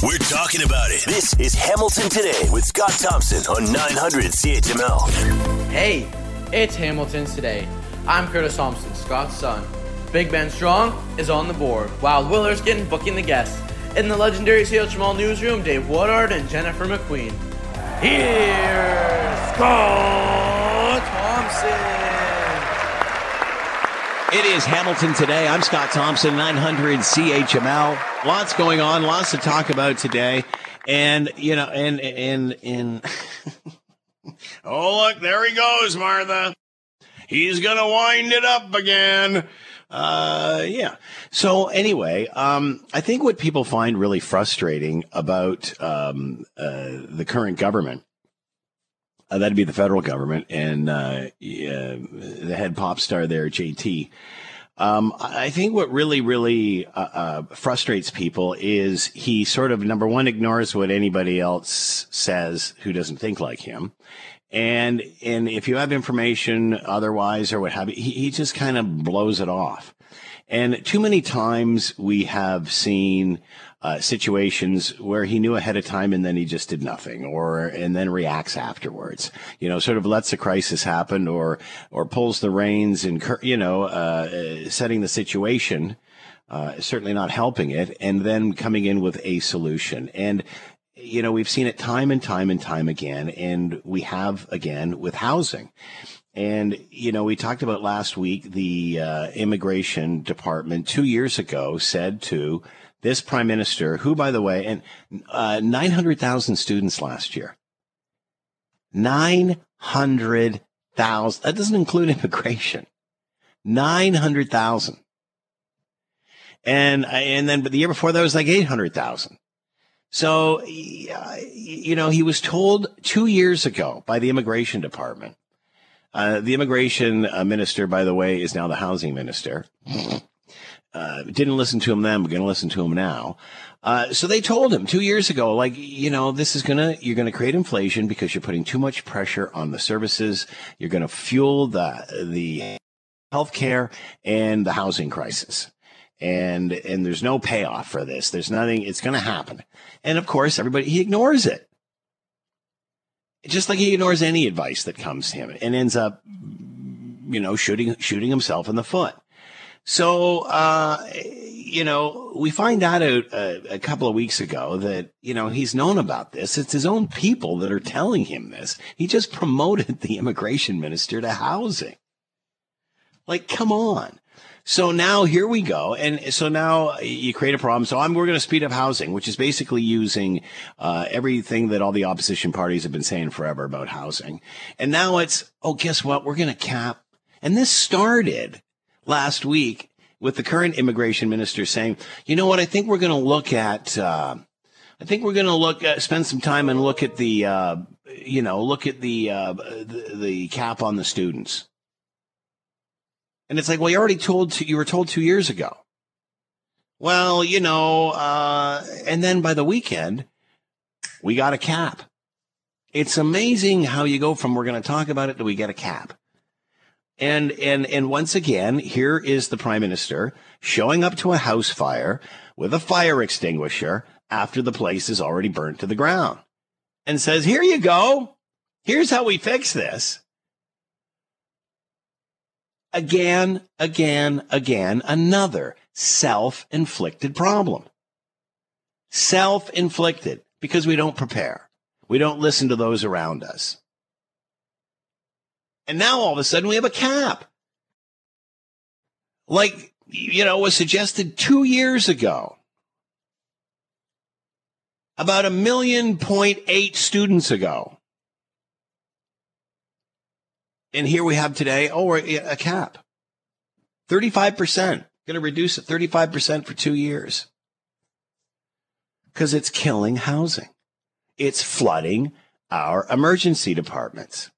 We're talking about it. This is Hamilton Today with Scott Thompson on 900 CHML. Hey, it's Hamilton's Today. I'm Curtis Thompson, Scott's son. Big Ben Strong is on the board, while Will Erskine booking the guests. In the legendary CHML newsroom, Dave Woodard and Jennifer McQueen. Here's Scott Thompson. It is Hamilton today. I'm Scott Thompson, 900 CHML. Lots going on, lots to talk about today. And, you know, and, and, and, oh, look, there he goes, Martha. He's going to wind it up again. Uh, yeah. So anyway, um, I think what people find really frustrating about, um, uh, the current government uh, that'd be the federal government and uh, yeah, the head pop star there, JT. Um, I think what really, really uh, uh, frustrates people is he sort of number one ignores what anybody else says who doesn't think like him, and and if you have information otherwise or what have you, he, he just kind of blows it off. And too many times we have seen uh, situations where he knew ahead of time and then he just did nothing or and then reacts afterwards. You know sort of lets the crisis happen or or pulls the reins and you know uh, setting the situation uh, certainly not helping it and then coming in with a solution. And you know we've seen it time and time and time again and we have again with housing. And, you know, we talked about last week, the uh, immigration department two years ago said to this prime minister, who, by the way, and uh, 900,000 students last year. 900,000. That doesn't include immigration. 900,000. And, and then, but the year before that was like 800,000. So, you know, he was told two years ago by the immigration department. Uh, the immigration uh, minister, by the way, is now the housing minister. Uh, didn't listen to him then. We're going to listen to him now. Uh, so they told him two years ago, like, you know, this is going to, you're going to create inflation because you're putting too much pressure on the services. You're going to fuel the, the healthcare and the housing crisis. And, and there's no payoff for this. There's nothing, it's going to happen. And of course, everybody, he ignores it. Just like he ignores any advice that comes to him and ends up, you know, shooting, shooting himself in the foot. So, uh, you know, we find out a, a, couple of weeks ago that, you know, he's known about this. It's his own people that are telling him this. He just promoted the immigration minister to housing. Like, come on. So now here we go. And so now you create a problem. So I'm, we're going to speed up housing, which is basically using, uh, everything that all the opposition parties have been saying forever about housing. And now it's, oh, guess what? We're going to cap. And this started last week with the current immigration minister saying, you know what, I think we're going to look at, uh, I think we're going to look at, spend some time and look at the, uh, you know, look at the, uh, the, the cap on the students. And it's like, well, you already told, you were told two years ago. Well, you know, uh, and then by the weekend, we got a cap. It's amazing how you go from we're going to talk about it to we get a cap. And, and, and once again, here is the prime minister showing up to a house fire with a fire extinguisher after the place is already burnt to the ground and says, here you go. Here's how we fix this. Again, again, again, another self inflicted problem. Self inflicted because we don't prepare. We don't listen to those around us. And now all of a sudden we have a cap. Like, you know, was suggested two years ago. About a million point eight students ago. And here we have today, oh, a cap. 35%. Going to reduce it 35% for two years. Because it's killing housing. It's flooding our emergency departments.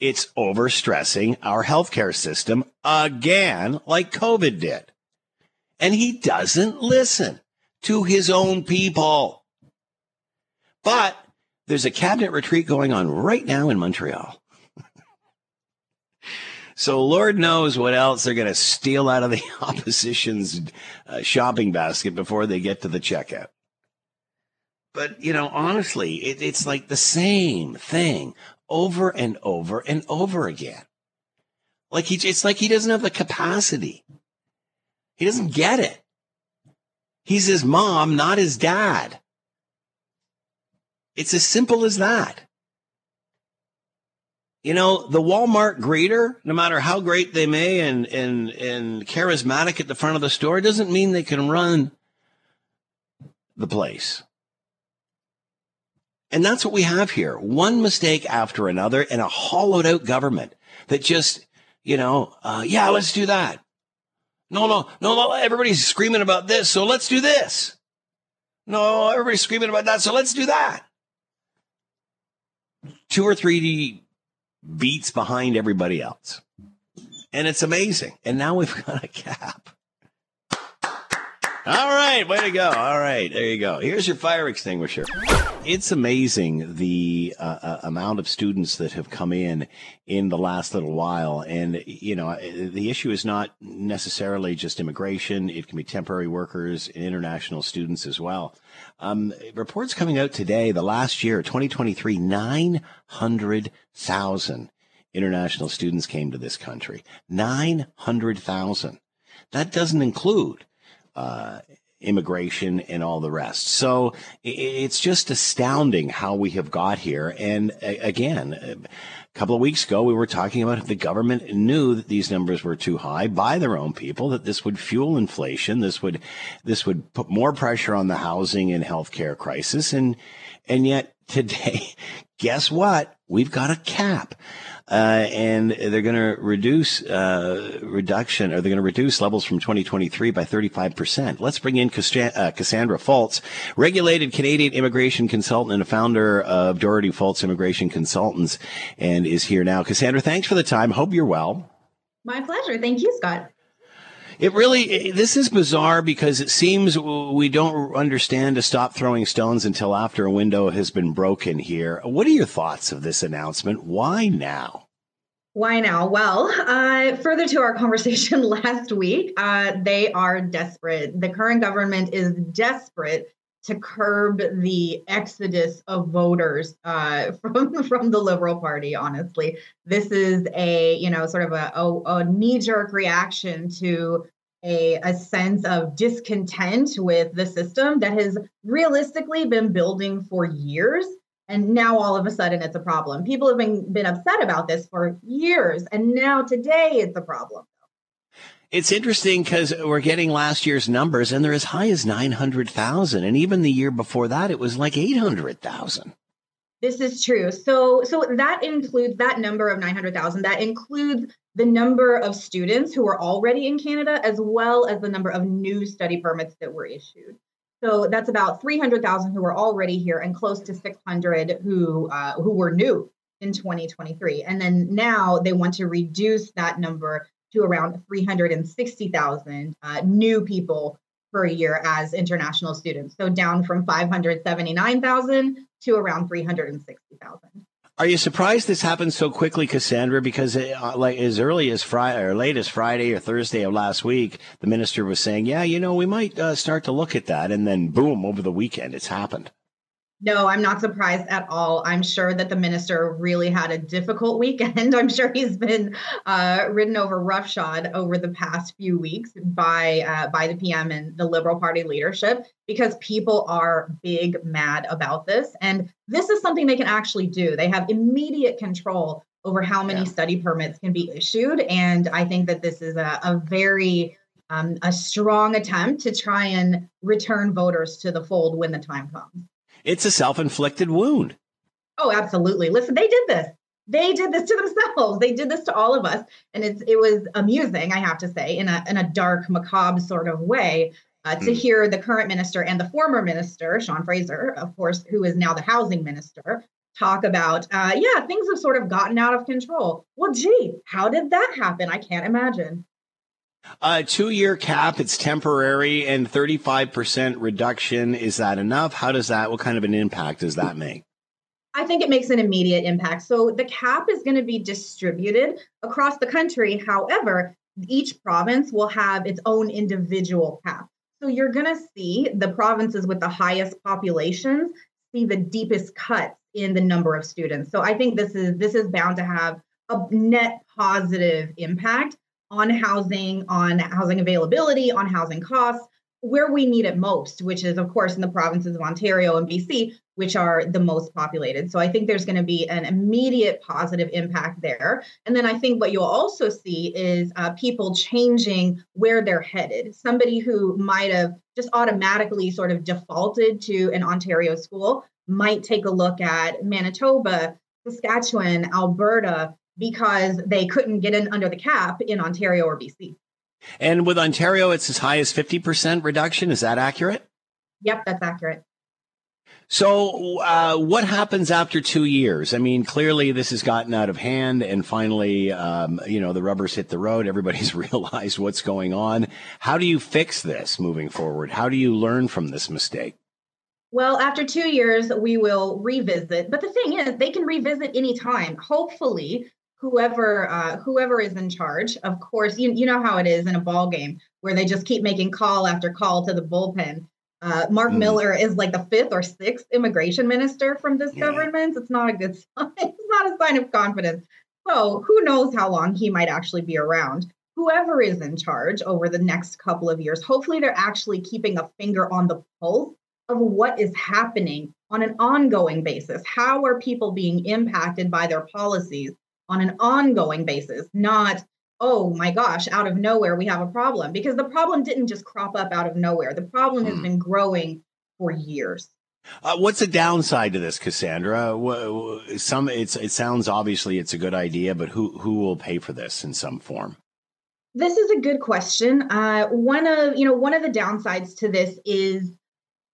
It's overstressing our healthcare system again, like COVID did. And he doesn't listen to his own people. But there's a cabinet retreat going on right now in Montreal. so Lord knows what else they're going to steal out of the opposition's uh, shopping basket before they get to the checkout. but you know, honestly, it, it's like the same thing over and over and over again. Like he, it's like he doesn't have the capacity. He doesn't get it. He's his mom, not his dad. It's as simple as that. You know, the Walmart greeter, no matter how great they may and, and, and charismatic at the front of the store, doesn't mean they can run the place. And that's what we have here. One mistake after another and a hollowed out government that just, you know, uh, yeah, let's do that. No, no, no, no, everybody's screaming about this, so let's do this. No, everybody's screaming about that, so let's do that. Two or three beats behind everybody else. And it's amazing. And now we've got a cap. All right, way to go. All right, there you go. Here's your fire extinguisher. It's amazing the uh, uh, amount of students that have come in in the last little while. And, you know, the issue is not necessarily just immigration, it can be temporary workers and international students as well. Um, reports coming out today, the last year, 2023, 900,000 international students came to this country. 900,000. That doesn't include uh, immigration and all the rest. So it's just astounding how we have got here. And again, a couple of weeks ago, we were talking about if the government knew that these numbers were too high by their own people, that this would fuel inflation. This would, this would put more pressure on the housing and healthcare crisis. And, and yet today, guess what? We've got a cap uh, and they're going to reduce uh, reduction, or they're going to reduce levels from 2023 by 35 percent. Let's bring in uh, Cassandra Fultz, regulated Canadian immigration consultant and a founder of Doherty Fultz Immigration Consultants, and is here now. Cassandra, thanks for the time. Hope you're well. My pleasure. Thank you, Scott. It really, this is bizarre because it seems we don't understand to stop throwing stones until after a window has been broken here. What are your thoughts of this announcement? Why now? Why now? Well, uh, further to our conversation last week, uh, they are desperate. The current government is desperate to curb the exodus of voters uh, from from the Liberal Party. Honestly, this is a you know sort of a, a, a knee jerk reaction to a, a sense of discontent with the system that has realistically been building for years. And now all of a sudden it's a problem. People have been, been upset about this for years. And now today it's a problem. It's interesting because we're getting last year's numbers and they're as high as 900,000. And even the year before that, it was like 800,000. This is true. So, so that includes that number of 900,000. That includes the number of students who are already in Canada, as well as the number of new study permits that were issued. So that's about 300,000 who are already here, and close to 600 who uh, who were new in 2023. And then now they want to reduce that number to around 360,000 uh, new people per year as international students. So down from 579,000 to around 360,000. Are you surprised this happened so quickly, Cassandra? Because it, uh, like as early as Friday or late as Friday or Thursday of last week, the minister was saying, "Yeah, you know, we might uh, start to look at that," and then boom, over the weekend, it's happened. No, I'm not surprised at all. I'm sure that the minister really had a difficult weekend. I'm sure he's been uh, ridden over roughshod over the past few weeks by uh, by the PM and the Liberal Party leadership because people are big mad about this, and this is something they can actually do. They have immediate control over how many yeah. study permits can be issued, and I think that this is a, a very um, a strong attempt to try and return voters to the fold when the time comes. It's a self inflicted wound. Oh, absolutely. Listen, they did this. They did this to themselves. They did this to all of us, and it's it was amusing, I have to say, in a in a dark, macabre sort of way, uh, to mm. hear the current minister and the former minister, Sean Fraser, of course, who is now the housing minister, talk about, uh, yeah, things have sort of gotten out of control. Well, gee, how did that happen? I can't imagine. Uh, a two year cap, it's temporary, and 35% reduction. Is that enough? How does that, what kind of an impact does that make? I think it makes an immediate impact. So the cap is going to be distributed across the country. However, each province will have its own individual cap. So you're going to see the provinces with the highest populations see the deepest cuts in the number of students. So I think this is this is bound to have a net positive impact on housing, on housing availability, on housing costs, where we need it most, which is, of course, in the provinces of Ontario and BC, which are the most populated. So I think there's going to be an immediate positive impact there. And then I think what you'll also see is uh, people changing where they're headed. Somebody who might have just automatically sort of defaulted to an Ontario school might take a look at Manitoba, Saskatchewan, Alberta, because they couldn't get in under the cap in Ontario or BC. And with Ontario, it's as high as 50% reduction. Is that accurate? Yep, that's accurate. So, uh, what happens after two years? I mean, clearly this has gotten out of hand, and finally, um, you know, the rubber's hit the road. Everybody's realized what's going on. How do you fix this moving forward? How do you learn from this mistake? Well, after two years, we will revisit. But the thing is, they can revisit anytime. Hopefully, whoever uh, whoever is in charge, of course, you you know how it is in a ball game where they just keep making call after call to the bullpen. Uh, Mark mm. Miller is like the fifth or sixth immigration minister from this yeah. government. It's not a good sign. It's not a sign of confidence. So who knows how long he might actually be around. Whoever is in charge over the next couple of years, hopefully they're actually keeping a finger on the pulse of what is happening on an ongoing basis. How are people being impacted by their policies? On an ongoing basis, not, oh my gosh, out of nowhere we have a problem. Because the problem didn't just crop up out of nowhere. The problem has hmm. been growing for years. Uh, what's the downside to this, Cassandra? Some it's it sounds obviously it's a good idea, but who who will pay for this in some form? This is a good question. Uh, one of you know one of the downsides to this is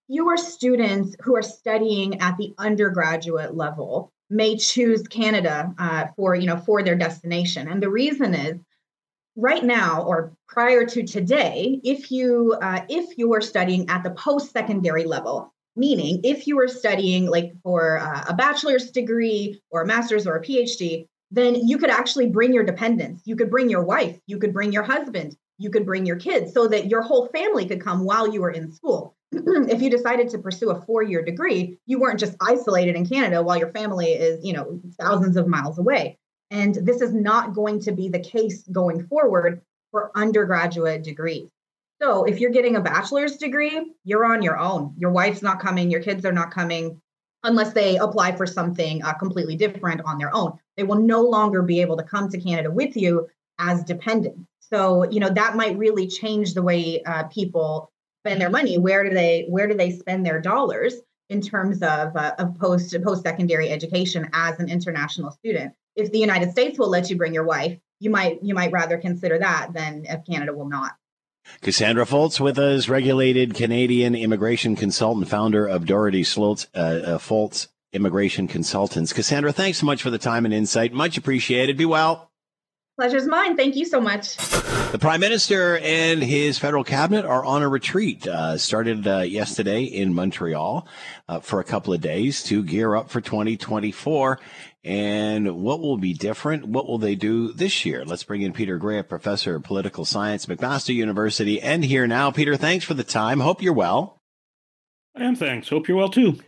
fewer students who are studying at the undergraduate level may choose Canada uh, for you know for their destination, and the reason is right now or prior to today, if you uh, if you were studying at the post secondary level, meaning if you were studying like for uh, a bachelor's degree or a master's or a PhD, then you could actually bring your dependents. You could bring your wife. You could bring your husband. You could bring your kids, so that your whole family could come while you were in school. if you decided to pursue a four-year degree, you weren't just isolated in Canada while your family is, you know, thousands of miles away. And this is not going to be the case going forward for undergraduate degrees. So if you're getting a bachelor's degree, you're on your own. Your wife's not coming, your kids are not coming unless they apply for something uh, completely different on their own. They will no longer be able to come to Canada with you as dependents. So, you know, that might really change the way uh, people spend their money where do they where do they spend their dollars in terms of uh, of post post secondary education as an international student if the united states will let you bring your wife you might you might rather consider that than if canada will not Cassandra Fultz with us, regulated Canadian immigration consultant, founder of Doherty Slotz, uh, uh, Fultz Immigration Consultants. Cassandra, thanks so much for the time and insight. Much appreciated. Be well. Pleasure's mine. Thank you so much. The Prime Minister and his federal cabinet are on a retreat. Uh, started uh, yesterday in Montreal uh, for a couple of days to gear up for 2024. And what will be different? What will they do this year? Let's bring in Peter Graefe, professor of political science, McMaster University, and here now. Peter, thanks for the time. Hope you're well. I am. Thanks. Hope you're well too.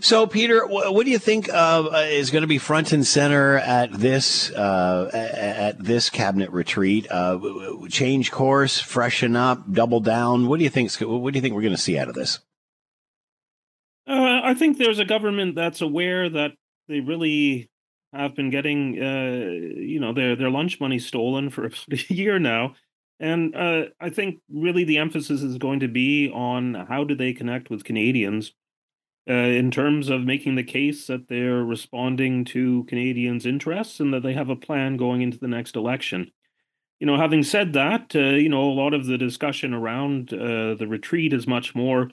So, Peter, what do you think uh, is going to be front and center at this uh, at this cabinet retreat? Uh, change course, freshen up, double down. What do you think? What do you think we're going to see out of this? Uh, I think there's a government that's aware that they really have been getting, uh, you know, their their lunch money stolen for a year now. And uh, I think really the emphasis is going to be on how do they connect with Canadians uh, in terms of making the case that they're responding to Canadians' interests and that they have a plan going into the next election. You know, having said that, uh, you know, a lot of the discussion around uh, the retreat is much more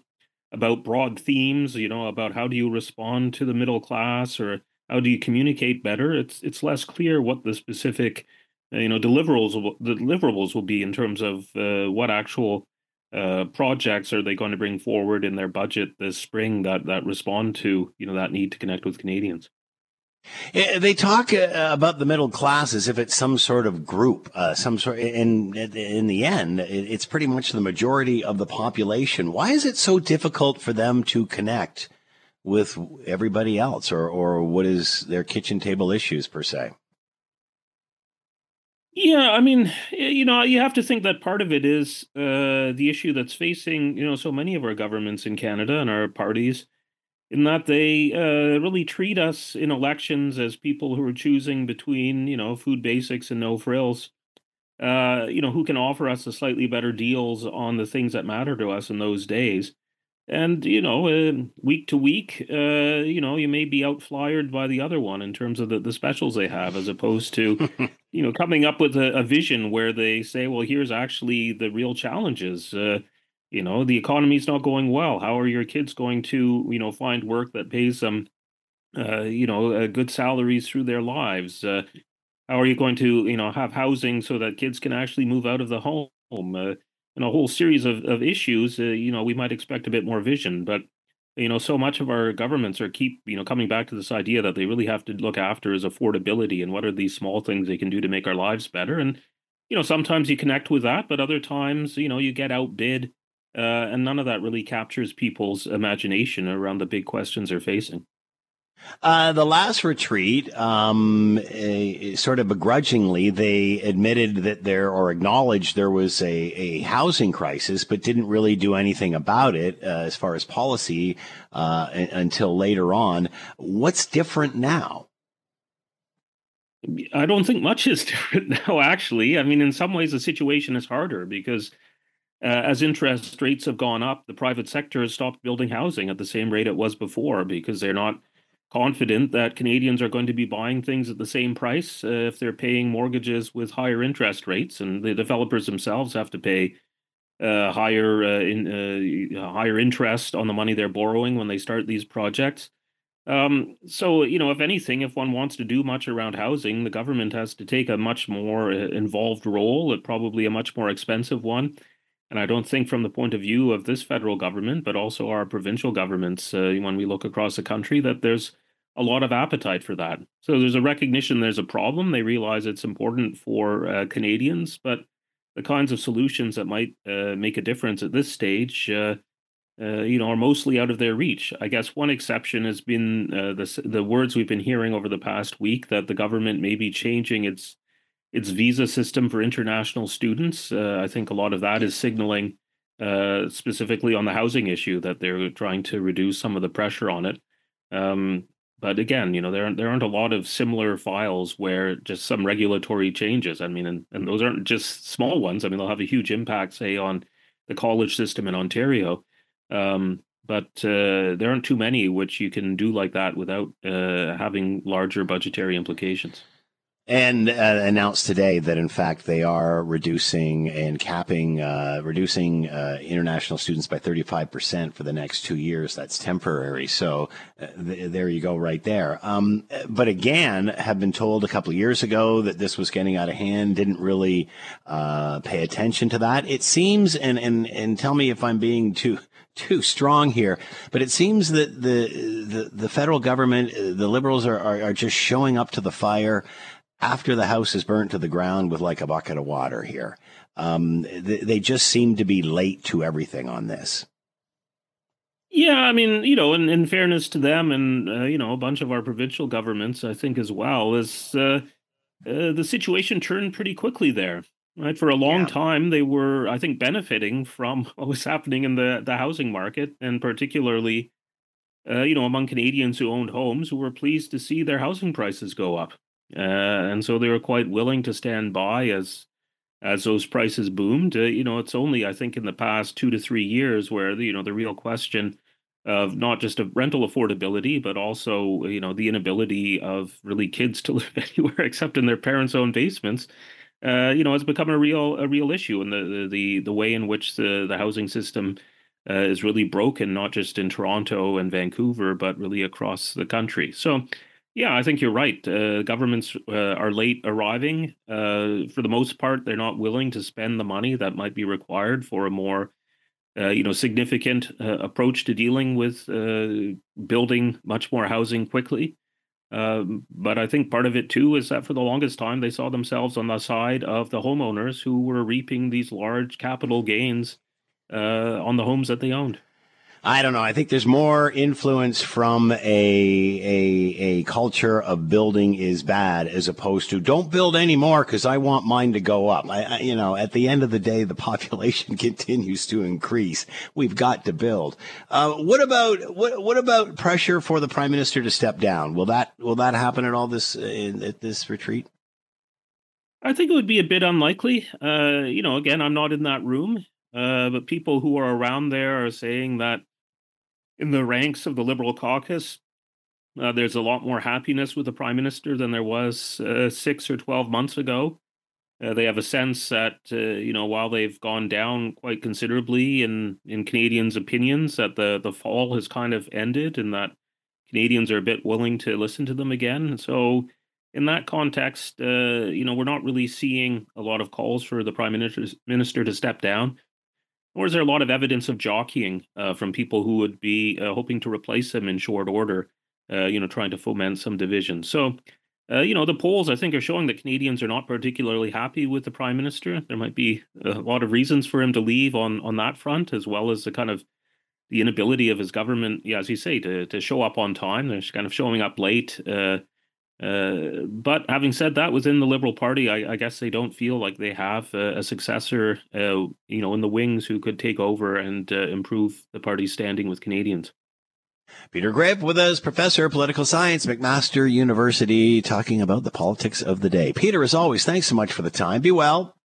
about broad themes. You know, about how do you respond to the middle class or how do you communicate better. It's it's less clear what the specific, uh, you know, deliverables deliverables will be in terms of uh, what actual uh, projects are they going to bring forward in their budget this spring that that respond to you know that need to connect with Canadians? Eh, they talk uh, about the middle class as if it's some sort of group, uh, some sort. In in the end, it's pretty much the majority of the population. Why is it so difficult for them to connect with everybody else, or or what is their kitchen table issues per se? Yeah, I mean, you know, you have to think that part of it is uh, the issue that's facing, you know, so many of our governments in Canada and our parties, in that they uh, really treat us in elections as people who are choosing between, you know, food basics and no frills. Uh, you know, who can offer us a slightly better deals on the things that matter to us in those days and you know uh, week to week uh, you know you may be outflyered by the other one in terms of the, the specials they have as opposed to you know coming up with a, a, vision where they say well here's actually the real challenges uh, you know the economy's not going well. How are your kids going to you know find work that pays them uh, you know uh, good salaries through their lives? Uh, how are you going to you know have housing so that kids can actually move out of the home and a whole series of, of issues, uh, you know, we might expect a bit more vision. But you know, so much of our governments are keep you know coming back to this idea that they really have to look after is affordability and what are these small things they can do to make our lives better. And you know, sometimes you connect with that, but other times, you know, you get outbid, uh, and none of that really captures people's imagination around the big questions they're facing. Uh, the last retreat, um, a, sort of begrudgingly, they admitted that there or acknowledged there was a, a housing crisis, but didn't really do anything about it uh, as far as policy uh, until later on. What's different now? I don't think much is different now, actually. I mean, in some ways, the situation is harder because uh, as interest rates have gone up, the private sector has stopped building housing at the same rate it was before because they're not confident that Canadians are going to be buying things at the same price uh, if they're paying mortgages with higher interest rates, and the developers themselves have to pay uh, higher uh, in uh, higher interest on the money they're borrowing when they start these projects. Um, so, you know, if anything, if one wants to do much around housing, the government has to take a much more uh, involved role, probably a much more expensive one. And I don't think, from the point of view of this federal government, but also our provincial governments, uh, when we look across the country, that there's a lot of appetite for that. So there's a recognition there's a problem. They realize it's important for uh, Canadians, but the kinds of solutions that might uh, make a difference at this stage, uh, uh you know, are mostly out of their reach. I guess one exception has been uh, the the words we've been hearing over the past week that the government may be changing its its visa system for international students. Uh, I think a lot of that is signaling, specifically on the housing issue, that they're trying to reduce some of the pressure on it. Um, but again, you know, there aren't, there aren't a lot of similar files where just some regulatory changes. I mean, and, and those aren't just small ones. I mean, they'll have a huge impact, say, on the college system in Ontario. Um, but uh, there aren't too many which you can do like that without uh, having larger budgetary implications and uh, announced today that in fact they are reducing and capping uh, reducing uh, international students by 35% for the next two years. That's temporary. So uh, th- there you go right there. Um, but again have been told a couple of years ago that this was getting out of hand didn't really uh, pay attention to that. It seems and, and and tell me if i'm being too too strong here, but it seems that the the, the federal government, the liberals are, are, are just showing up to the fire after the house is burnt to the ground with like a bucket of water here. Um, they, they just seem to be late to everything on this. Yeah, I mean, you know, in, in fairness to them and, uh, you know, a bunch of our provincial governments, I think as well, is uh, uh, the situation turned pretty quickly there. Right. For a long yeah. time, they were, I think, benefiting from what was happening in the, the housing market and particularly, uh, you know, among Canadians who owned homes who were pleased to see their housing prices go up. Uh, and so they were quite willing to stand by as as those prices boomed. Uh, you know, it's only I think in the past two to three years where the, you know the real question of not just of rental affordability, but also you know the inability of really kids to live anywhere except in their parents' own basements. Uh, you know, has become a real a real issue, and the the the way in which the the housing system uh, is really broken, not just in Toronto and Vancouver, but really across the country. So yeah, I think you're right. Uh, governments uh, are late arriving. Uh, for the most part, they're not willing to spend the money that might be required for a more, uh, you know, significant uh, approach to dealing with uh, building much more housing quickly. Um, but I think part of it too is that for the longest time they saw themselves on the side of the homeowners who were reaping these large capital gains on the homes that they owned. I don't know. I think there's more influence from a, a, a culture of building is bad as opposed to don't build anymore because I want mine to go up. I, I, you know, at the end of the day, the population continues to increase. We've got to build. Uh, what about what what about pressure for the prime minister to step down? Will that will that happen at all this in, at this retreat? I think it would be a bit unlikely. Uh, you know, again, I'm not in that room. Uh, but people who are around there are saying that in the ranks of the Liberal caucus, uh, there's a lot more happiness with the prime minister than there was uh, six or 12 months ago. Uh, they have a sense that, uh, you know, while they've gone down quite considerably in, in Canadians' opinions, that the, the fall has kind of ended and that Canadians are a bit willing to listen to them again. So, in that context, uh, you know, we're not really seeing a lot of calls for the prime minister, minister to step down or is there a lot of evidence of jockeying uh, from people who would be uh, hoping to replace him in short order, uh, you know, trying to foment some division? So, uh, you know, the polls I think are showing that Canadians are not particularly happy with the prime minister. There might be a lot of reasons for him to leave on on that front, as well as the kind of the inability of his government, yeah, as you say, to to show up on time. They're kind of showing up late. Uh, uh, but having said that, within the Liberal Party, I, I guess they don't feel like they have a, a successor, uh, you know, in the wings who could take over and uh, improve the party's standing with Canadians. Peter Graefe with us, professor of political science, McMaster University, talking about the politics of the day. Peter, as always, thanks so much for the time. Be well.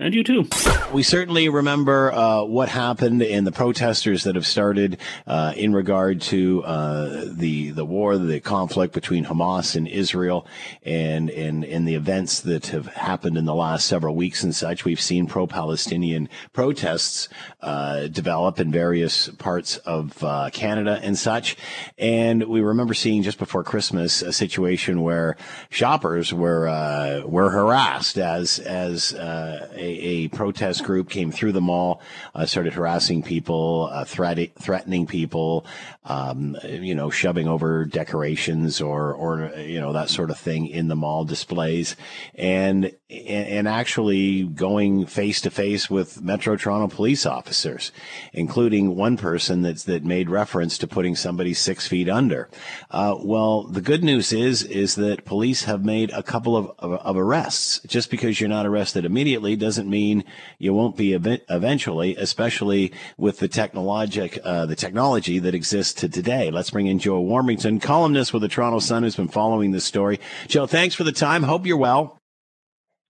And you too. We certainly remember uh, what happened in the protesters that have started uh, in regard to uh, the the war, the conflict between Hamas and Israel, and and and the events that have happened in the last several weeks and such. We've seen pro-Palestinian protests uh, develop in various parts of uh, Canada and such, and we remember seeing just before Christmas a situation where shoppers were uh, were harassed as as a a, protest group came through the mall, uh, started harassing people, uh, threat- threatening people, um, you know, shoving over decorations or, or, you know, that sort of thing in the mall displays and, and actually going face to face with Metro Toronto police officers, including one person that's, that made reference to putting somebody six feet under. Uh, well, the good news is, is that police have made a couple of, of, of arrests. Just because you're not arrested immediately doesn't doesn't mean you won't be ev- eventually, especially with the technologic, uh, the technology that exists to today. Let's bring in Joe Warmington, columnist with the Toronto Sun, who's been following this story. Joe, thanks for the time. Hope you're well.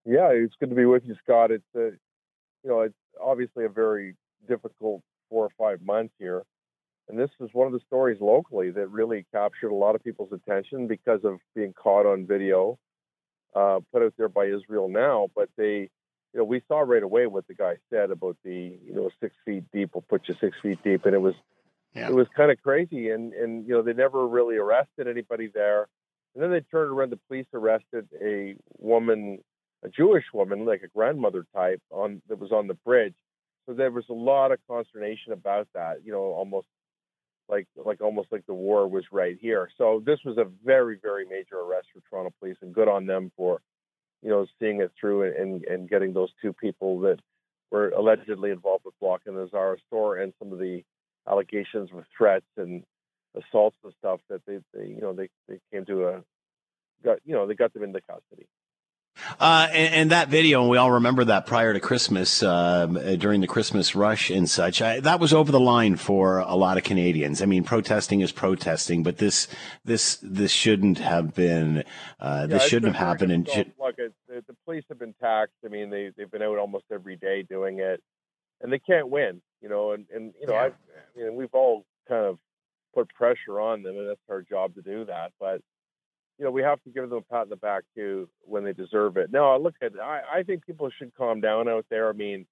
Yeah, it's good to be with you, Scott. It's uh, you know, it's obviously a very difficult four or five months here. And this is one of the stories locally that really captured a lot of people's attention because of being caught on video, uh, put out there by Israel now. But they you know, we saw right away what the guy said about the, you know, six feet deep will put you six feet deep, and it was, yeah. it was kind of crazy. And and you know, they never really arrested anybody there. And then they turned around. The police arrested a woman, a Jewish woman, like a grandmother type, on that was on the bridge. So there was a lot of consternation about that. You know, almost like like almost like the war was right here. So this was a very very major arrest for Toronto Police, and good on them for you know, seeing it through and, and getting those two people that were allegedly involved with blocking the Zara store and some of the allegations with threats and assaults and stuff that they, they you know, they, they came to a, got, you know, they got them into custody. Uh, and, and, that video, and we all remember that prior to Christmas, uh, during the Christmas rush and such, I, that was over the line for a lot of Canadians. I mean, protesting is protesting, but this, this, this shouldn't have been, uh, this yeah, shouldn't have happened. And look, it, the, the police have been taxed. I mean, they they've been out almost every day doing it, and they can't win. You know, and and you know, yeah. I, I mean, we've all kind of put pressure on them, and that's our job to do that, but you know, we have to give them a pat on the back too when they deserve it. No, look at I, I think people should calm down out there. I mean,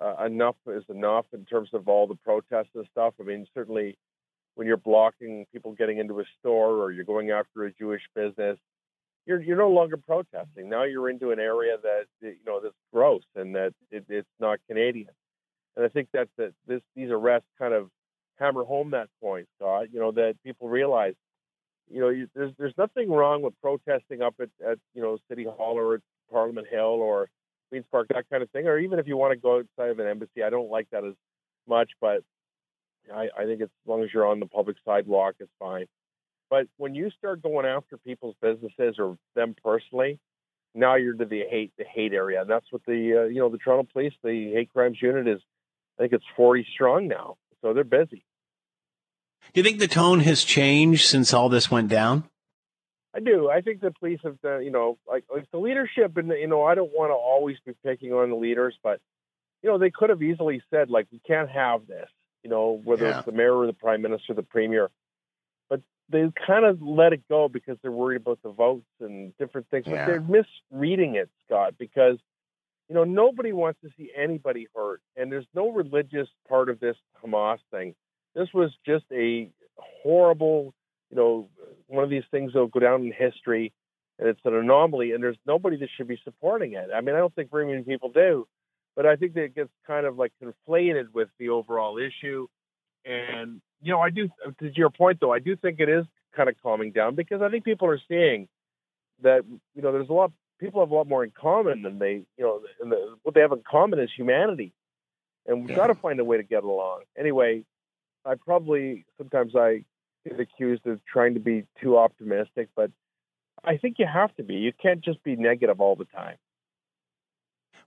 uh, enough is enough in terms of all the protests and stuff. I mean, certainly when you're blocking people getting into a store or you're going after a Jewish business, you're you're no longer protesting. Now you're into an area that you know that's gross and that it, it's not Canadian. And I think that that this these arrests kind of hammer home that point, Scott. You know that people realize you know, you, there's there's nothing wrong with protesting up at, at you know City Hall or at Parliament Hill or Queens Park, that kind of thing. Or even if you want to go outside of an embassy, I don't like that as much, but I, I think as long as you're on the public sidewalk, it's fine. But when you start going after people's businesses or them personally, now you're to the hate the hate area, and that's what the uh, you know the Toronto Police, the hate crimes unit is. I think it's 40 strong now, so they're busy. Do you think the tone has changed since all this went down? I do. I think the police have done, you know, like, like the leadership, and you know, I don't want to always be picking on the leaders, but you know, they could have easily said like, we can't have this, you know, whether Yeah. it's the mayor or the prime minister, the premier, but they kind of let it go because they're worried about the votes and different things. Yeah. But they're misreading it, Scott, because you know nobody wants to see anybody hurt, and there's no religious part of this Hamas thing. This was just a horrible, you know, one of these things that'll go down in history, and it's an anomaly, and there's nobody that should be supporting it. I mean, I don't think very many people do, but I think that it gets kind of like conflated with the overall issue. And you know, I do to your point though, I do think it is kind of calming down because I think people are seeing that you know there's a lot people have a lot more in common than they you know and the, what they have in common is humanity, and we've Yeah. got to find a way to get along. Anyway, I probably sometimes I get accused of trying to be too optimistic, but I think you have to be. You can't just be negative all the time.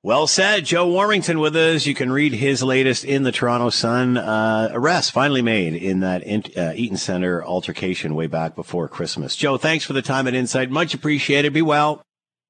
Well said. Joe Warmington with us. You can read his latest in the Toronto Sun. Uh, arrest finally made in that in, uh, Eaton Center altercation way back before Christmas. Joe, thanks for the time and insight. Much appreciated. Be well.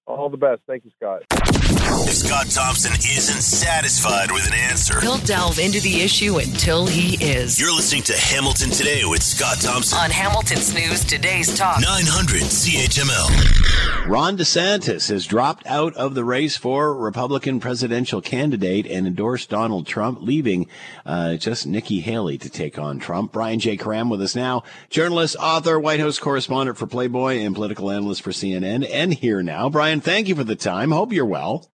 All the best. Thank you, Scott. If Scott Thompson isn't satisfied with an answer, He'll delve into the issue until he is. you're listening to Hamilton Today with Scott Thompson. On Hamilton's News Today's Talk. 900 CHML. Ron DeSantis has dropped out of the race for Republican presidential candidate and endorsed Donald Trump, leaving uh, just Nikki Haley to take on Trump. Brian J. Karem with us now, journalist, author, White House correspondent for Playboy, and political analyst for CNN, and here now. Brian, thank you for the time. Hope you're well.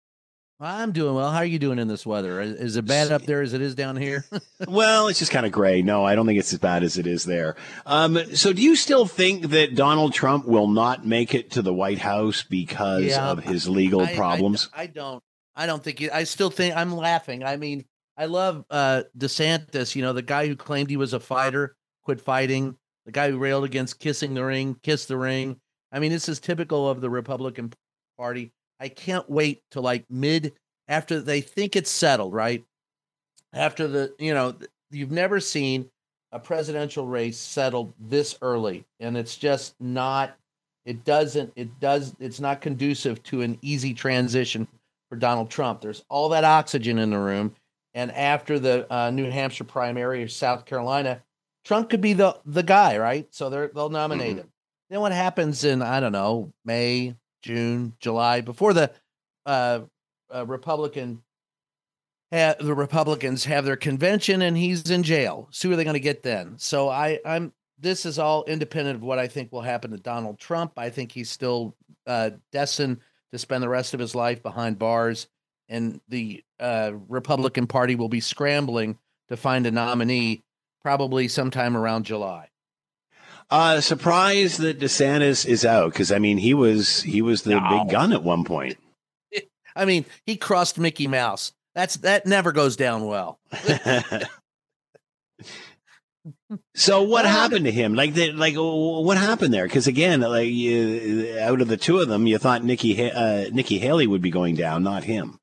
I'm doing well. How are you doing in this weather? Is, it bad up there as it is down here? Well, it's just kind of gray. No, I don't think it's as bad as it is there. Um, so, do you still think that Donald Trump will not make it to the White House because Yeah, of his legal I- I- problems? I, don't. I don't think. I still think. I'm laughing. I mean, I love uh DeSantis. You know, the guy who claimed he was a fighter, quit fighting. The guy who railed against kissing the ring, kiss the ring. I mean, this is typical of the Republican Party. I can't wait till like mid after they think it's settled, right? After the, you know, you've never seen a presidential race settled this early, and it's just not. It doesn't. It does. It's not conducive to an easy transition for Donald Trump. There's all that oxygen in the room, and after the uh, New Hampshire primary or South Carolina, Trump could be the the guy, right? So they're, they'll nominate Mhm. him. Then what happens in I don't know May, June, July before the uh, uh, Republican ha- the Republicans have their convention and he's in jail. So who are they going to get then? So I I'm this is all independent of what I think will happen to Donald Trump. I think he's still uh, destined to spend the rest of his life behind bars, and the uh, Republican Party will be scrambling to find a nominee probably sometime around July. Uh, surprised that DeSantis is out because I mean he was he was the No. big gun at one point. I mean, he crossed Mickey Mouse. That's that never goes down well. so what Uh, happened to him? Like the, like what happened there? Because again, like you, out of the two of them, you thought Nikki uh, Nikki Haley would be going down, not him.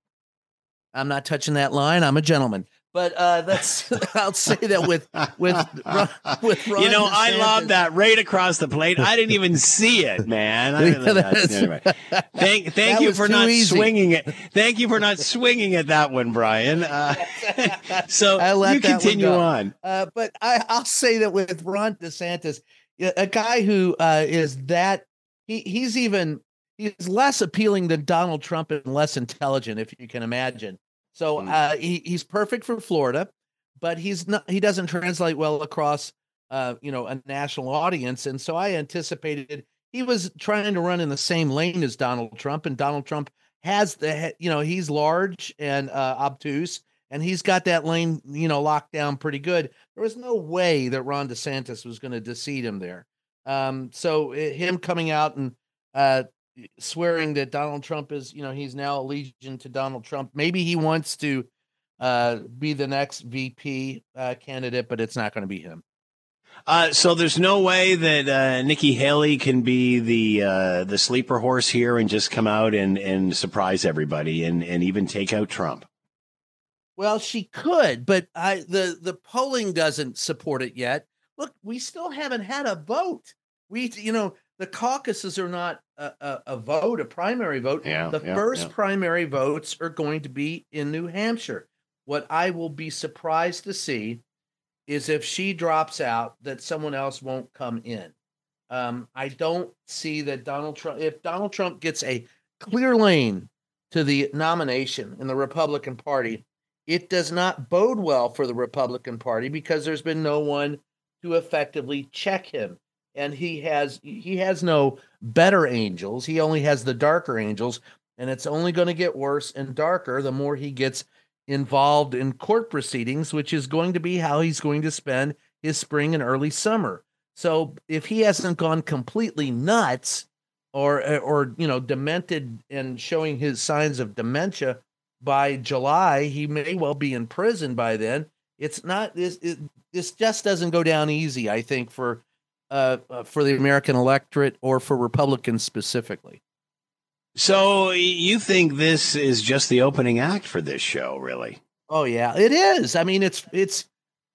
I'm not touching that line. I'm a gentleman. But uh, that's I'll say that with with Ron, with Ron you know, I DeSantis. love that right across the plate. I didn't even see it, man. I, Yeah, that's- anyway, thank thank That you for not easy. swinging it. Thank you for not swinging at that one, Brian. Uh, so I let you that continue on. Uh, but I, I'll say that with Ron DeSantis, a guy who uh, is that he he's even he's less appealing than Donald Trump and less intelligent, if you can imagine. So Hmm. uh, he he's perfect for Florida, but he's not he doesn't translate well across uh, you know a national audience. And so I anticipated he was trying to run in the same lane as Donald Trump, and Donald Trump has the you know he's large and uh, obtuse, and he's got that lane you know locked down pretty good. There was no way that Ron DeSantis was going to deceive him there. Um, so uh, him coming out and uh, swearing that Donald Trump is, you know, he's now allegiant to Donald Trump. Maybe he wants to uh, be the next VP uh, candidate, but it's not going to be him. Uh, so there's no way that uh, Nikki Haley can be the uh, the sleeper horse here and just come out and, and surprise everybody and, and even take out Trump. Well, she could, but I the the polling doesn't support it yet. Look, we still haven't had a vote. We, you know, the caucuses are not a, a, a vote, a primary vote. Yeah, the yeah, first yeah. primary votes are going to be in New Hampshire. What I will be surprised to see is if she drops out, that someone else won't come in. Um, I don't see that Donald Trump, if Donald Trump gets a clear lane to the nomination in the Republican Party, it does not bode well for the Republican Party because there's been no one to effectively check him. And he has he has no better angels. He only has the darker angels, and it's only going to get worse and darker the more he gets involved in court proceedings, which is going to be how he's going to spend his spring and early summer. So if he hasn't gone completely nuts or or you know demented and showing his signs of dementia by July, he may well be in prison by then. It's not this it, this just doesn't go down easy, I think, for uh, uh, for the American electorate or for Republicans specifically. So you think this is just the opening act for this show, really? Oh yeah, it is. I mean, it's it's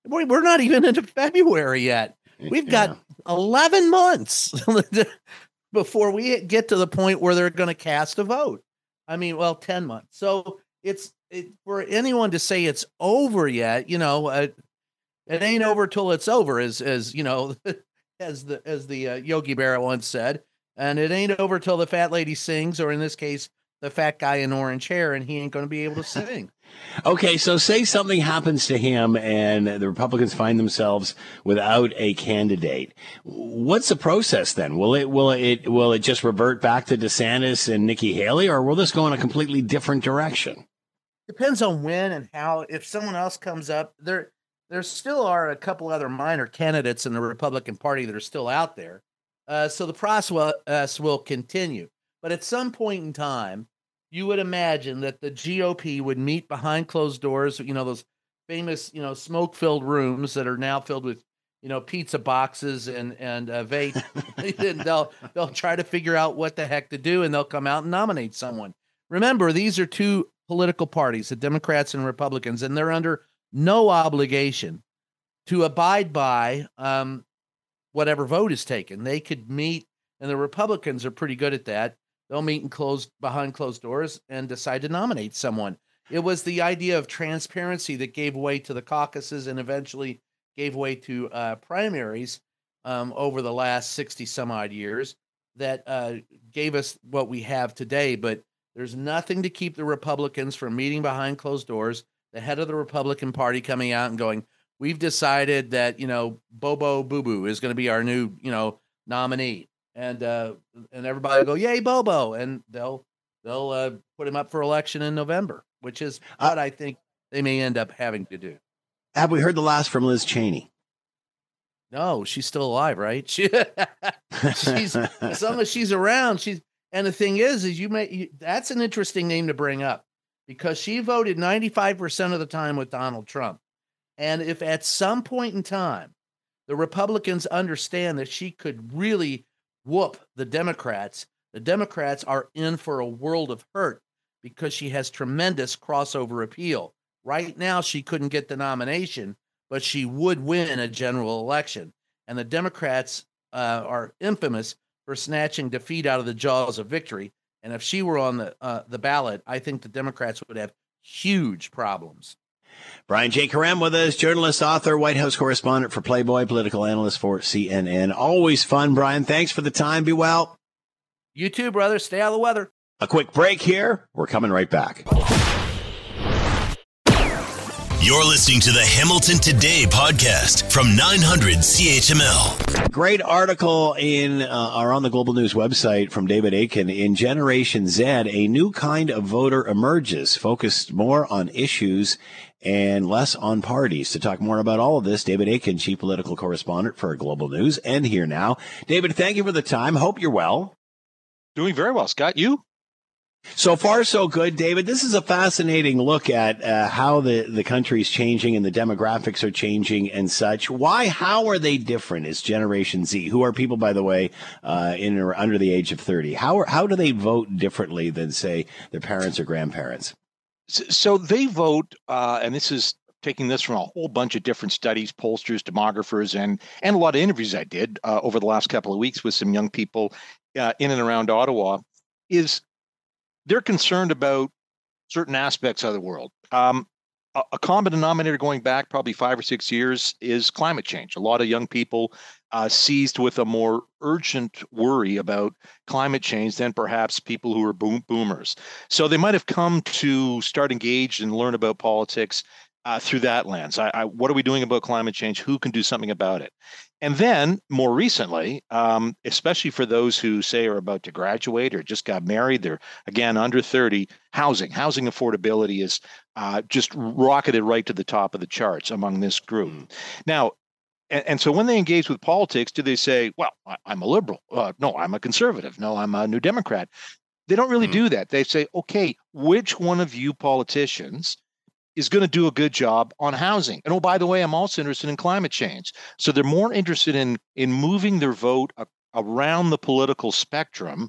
we- we're not even into February yet. We've got 11 months before we get to the point where they're going to cast a vote. I mean, well, 10 months. So it's it, for anyone to say it's over yet, you know, uh, it ain't over till it's over, as as you know, as the as the uh, Yogi Berra once said, and it ain't over till the fat lady sings, or in this case, the fat guy in orange hair, and he ain't going to be able to sing. Okay, so say something happens to him and the Republicans find themselves without a candidate. What's the process then? Will it will it will it just revert back to DeSantis and Nikki Haley or will this go in a completely different direction? depends on when and how. If someone else comes up, there there still are a couple other minor candidates in the Republican Party that are still out there. Uh, so the process will continue. But at some point in time, you would imagine that the GOP would meet behind closed doors. You know those famous, you know, smoke-filled rooms that are now filled with, you know, pizza boxes and and uh, vape. and they'll they'll try to figure out what the heck to do, and they'll come out and nominate someone. Remember, these are two political parties, the Democrats and Republicans, and they're under no obligation to abide by um, whatever vote is taken. They could meet, and the Republicans are pretty good at that. They'll meet and close behind closed doors and decide to nominate someone. It was the idea of transparency that gave way to the caucuses and eventually gave way to uh, primaries um, over the last 60 some odd years that uh, gave us what we have today. But there's nothing to keep the Republicans from meeting behind closed doors. The head of the Republican Party coming out and going, "We've decided that you know Bobo Boo Boo is going to be our new you know nominee," and uh, and everybody will go, "Yay, Bobo!" and they'll they'll uh, put him up for election in November, which is what I think they may end up having to do. Have we heard the last from Liz Cheney? No, she's still alive, right? She, she's as long as she's around, she's. And the thing is, is you may you, that's an interesting name to bring up because she voted ninety five percent of the time with Donald Trump, and if at some point in time the Republicans understand that she could really whoop the Democrats, the Democrats are in for a world of hurt because she has tremendous crossover appeal. Right now, she couldn't get the nomination, but she would win a general election. And the Democrats uh, are infamous for snatching defeat out of the jaws of victory. And if she were on the uh, the ballot, I think the Democrats would have huge problems. Brian J. Karem with us, journalist, author, White House correspondent for Playboy, political analyst for CNN. Always fun, Brian. Thanks for the time. Be well. You too, brother. Stay out of the weather. A quick break here. We're coming right back. You're listening to the Hamilton Today podcast from 900 CHML. Great article in uh, or on the Global News website from David Akin. In Generation Z, a new kind of voter emerges, focused more on issues and less on parties. To talk more about all of this, David Akin, chief political correspondent for Global News, and here now. David, thank you for the time. Hope you're well. Doing very well, Scott. You? So far, so good, David. This is a fascinating look at uh, how the, the country is changing and the demographics are changing and such. Why, how are they different as Generation Z, who are people, by the way, uh, in or under the age of 30? How, are, how do they vote differently than, say, their parents or grandparents? So they vote, uh, and this is taking this from a whole bunch of different studies, pollsters, demographers, and and a lot of interviews I did uh, over the last couple of weeks with some young people uh, in and around Ottawa. Is they're concerned about certain aspects of the world. Um, a, a, common denominator going back probably five or six years is climate change. A lot of young people uh, seized with a more urgent worry about climate change than perhaps people who are boom, boomers. So they might have come to start engaged and learn about politics uh, through that lens. I, I, what are we doing about climate change? Who can do something about it? And then more recently, um, especially for those who say are about to graduate or just got married, they're again under 30, housing, housing affordability is uh, just rocketed right to the top of the charts among this group. Mm. Now, and, and, so when they engage with politics, do they say, well, I, am a liberal? Uh, no, I'm a conservative. No, I'm a new Democrat. They don't really mm. do that. They say, okay, which one of you politicians is going to do a good job on housing. And oh, by the way, I'm also interested in climate change. So they're more interested in in moving their vote around the political spectrum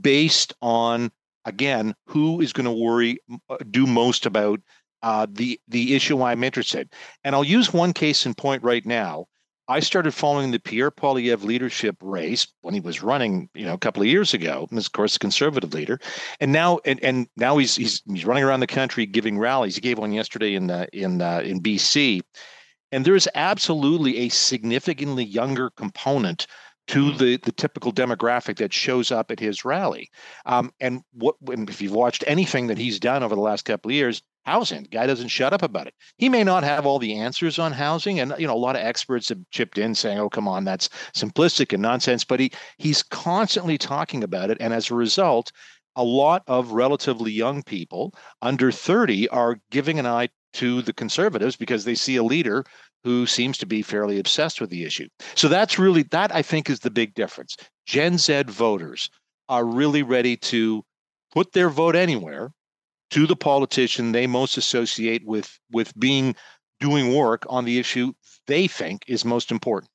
based on again who is going to worry uh, do most about uh, the the issue I'm interested. And I'll use one case in point right now. I started following the Pierre Poilievre leadership race when he was running, you know, a couple of years ago. And of course, a conservative leader, and now and, and now he's he's he's running around the country giving rallies. He gave one yesterday in the in uh, in BC, and there is absolutely a significantly younger component to mm-hmm. the the typical demographic that shows up at his rally. Um, and what if you've watched anything that he's done over the last couple of years, housing. The guy doesn't shut up about it. He may not have all the answers on housing, and you know a lot of experts have chipped in saying, "Oh, come on, that's simplistic and nonsense." But he he's constantly talking about it, and as a result, a lot of relatively young people under 30 are giving an eye to the conservatives because they see a leader who seems to be fairly obsessed with the issue. So that's really that I think is the big difference. Gen Z voters are really ready to put their vote anywhere to the politician they most associate with with being doing work on the issue they think is most important.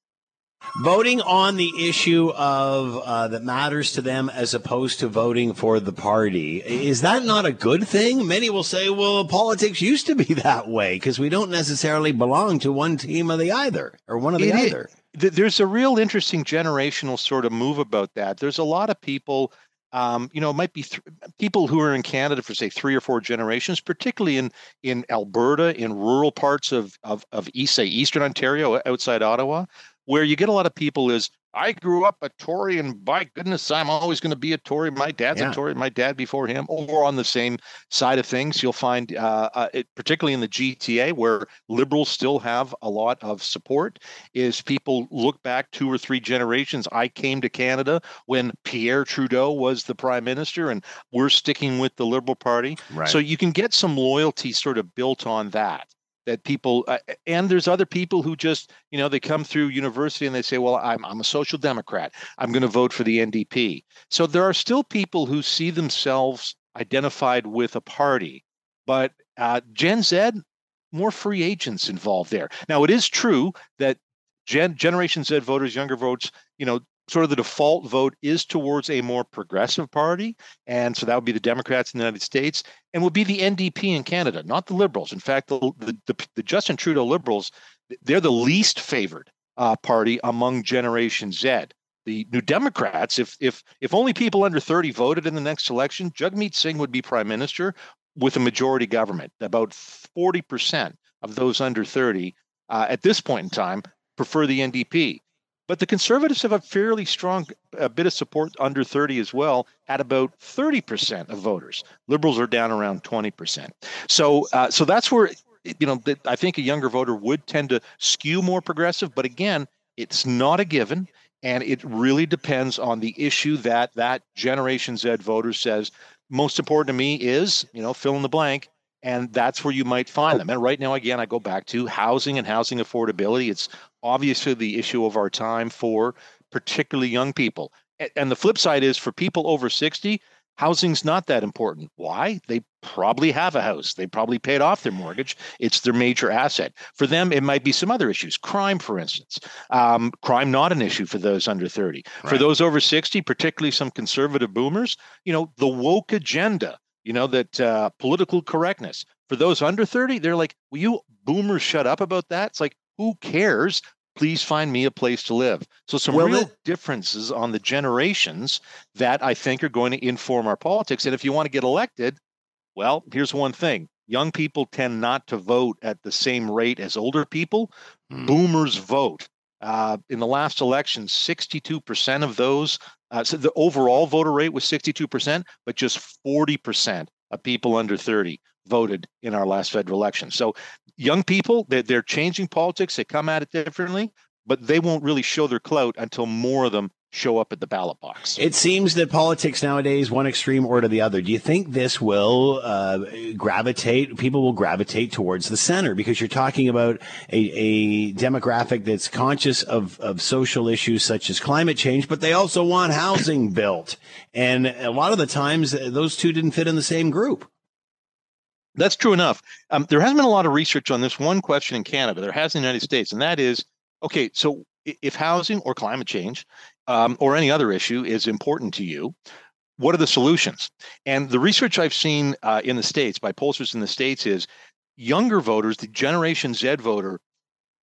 Voting on the issue of uh, that matters to them as opposed to voting for the party is that not a good thing? Many will say well politics used to be that way because we don't necessarily belong to one team of the either or one of the it either is. there's a real interesting generational sort of move about that. There's a lot of people um, you know, it might be th- people who are in Canada for say three or four generations, particularly in in Alberta, in rural parts of of of East, say Eastern Ontario, outside Ottawa, where you get a lot of people is I grew up a Tory, and by goodness, I'm always going to be a Tory. My dad's yeah. a Tory, my dad before him, or on the same side of things. You'll find, uh, uh, it, particularly in the GTA, where liberals still have a lot of support, is people look back two or three generations. I came to Canada when Pierre Trudeau was the prime minister, and we're sticking with the Liberal Party. Right. So you can get some loyalty sort of built on that that people uh, and there's other people who just you know they come through university and they say well i'm, I'm a social democrat. I'm going to vote for the ndp so there are still people who see themselves identified with a party but uh, gen z more free agents involved there. Now it is true that gen, generation z voters younger votes you know sort of the default vote is towards a more progressive party. And so that would be the Democrats in the United States and would be the NDP in Canada, not the Liberals. In fact, the, the, the, Justin Trudeau Liberals, they're the least favored uh, party among Generation Z. The New Democrats, if if if only people under 30 voted in the next election, Jagmeet Singh would be prime minister with a majority government. About 40% of those under 30 uh, at this point in time prefer the NDP. But the conservatives have a fairly strong a bit of support under 30 as well, at about 30% of voters. Liberals are down around 20%. So, uh, so that's where you know I think a younger voter would tend to skew more progressive. But again, it's not a given, and it really depends on the issue that that Generation Z voter says most important to me is you know fill in the blank. And that's where you might find them. And right now, again, I go back to housing and housing affordability. It's obviously the issue of our time for particularly young people. And the flip side is for people over 60, housing's not that important. Why? They probably have a house. They probably paid off their mortgage. It's their major asset. For them, it might be some other issues. Crime, for instance. Um, crime not an issue for those under 30. Right. For those over 60, particularly some conservative boomers, you know, the woke agenda, you know, that uh, political correctness. For those under 30, they're like, will you boomers shut up about that? It's like, who cares? please find me a place to live. So some well, real differences on the generations that I think are going to inform our politics. And if you want to get elected, well, here's one thing. Young people tend not to vote at the same rate as older people. Mm. Boomers vote. Uh, in the last election, 62% of those, uh, so the overall voter rate was 62%, but just 40% of people under 30 voted in our last federal election. So young people, they're, they're changing politics. They come at it differently, but they won't really show their clout until more of them show up at the ballot box. It seems that politics nowadays, one extreme or to the other. Do you think this will uh, gravitate? People will gravitate towards the center because you're talking about a, a, demographic that's conscious of, of social issues such as climate change, but they also want housing built. And a lot of the times, those two didn't fit in the same group. That's true enough. Um, there hasn't been a lot of research on this one question in Canada. There has in the United States, and that is okay, so if housing or climate change um, or any other issue is important to you, what are the solutions? And the research I've seen uh, in the States by pollsters in the States is younger voters, the Generation Z voter,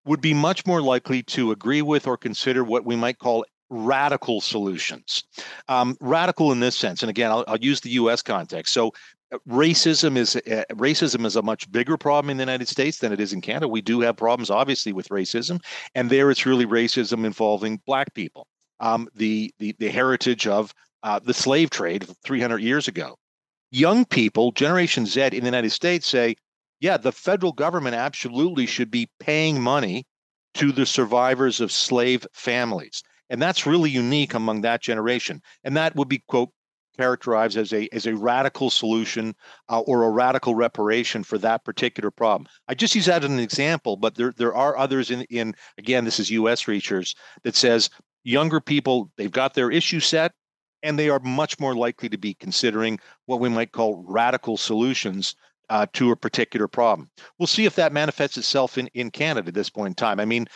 would be much more likely to agree with or consider what we might call radical solutions. Um, radical in this sense, and again, I'll, I'll, use the U.S. context. So, uh, racism is uh, racism is a much bigger problem in the United States than it is in Canada. We do have problems, obviously, with racism, and there it's really racism involving Black people. Um, the, the the heritage of uh, the slave trade 300 years ago. Young people, Generation Z in the United States, say, yeah, the federal government absolutely should be paying money to the survivors of slave families. And that's really unique among that generation. And that would be, quote, characterized as a as a radical solution uh, or a radical reparation for that particular problem. I just use that as an example, but there there are others in in again this is U.S. research that says younger people they've got their issue set and they are much more likely to be considering what we might call radical solutions uh, to a particular problem. We'll see if that manifests itself in, in Canada at this point in time. I mean,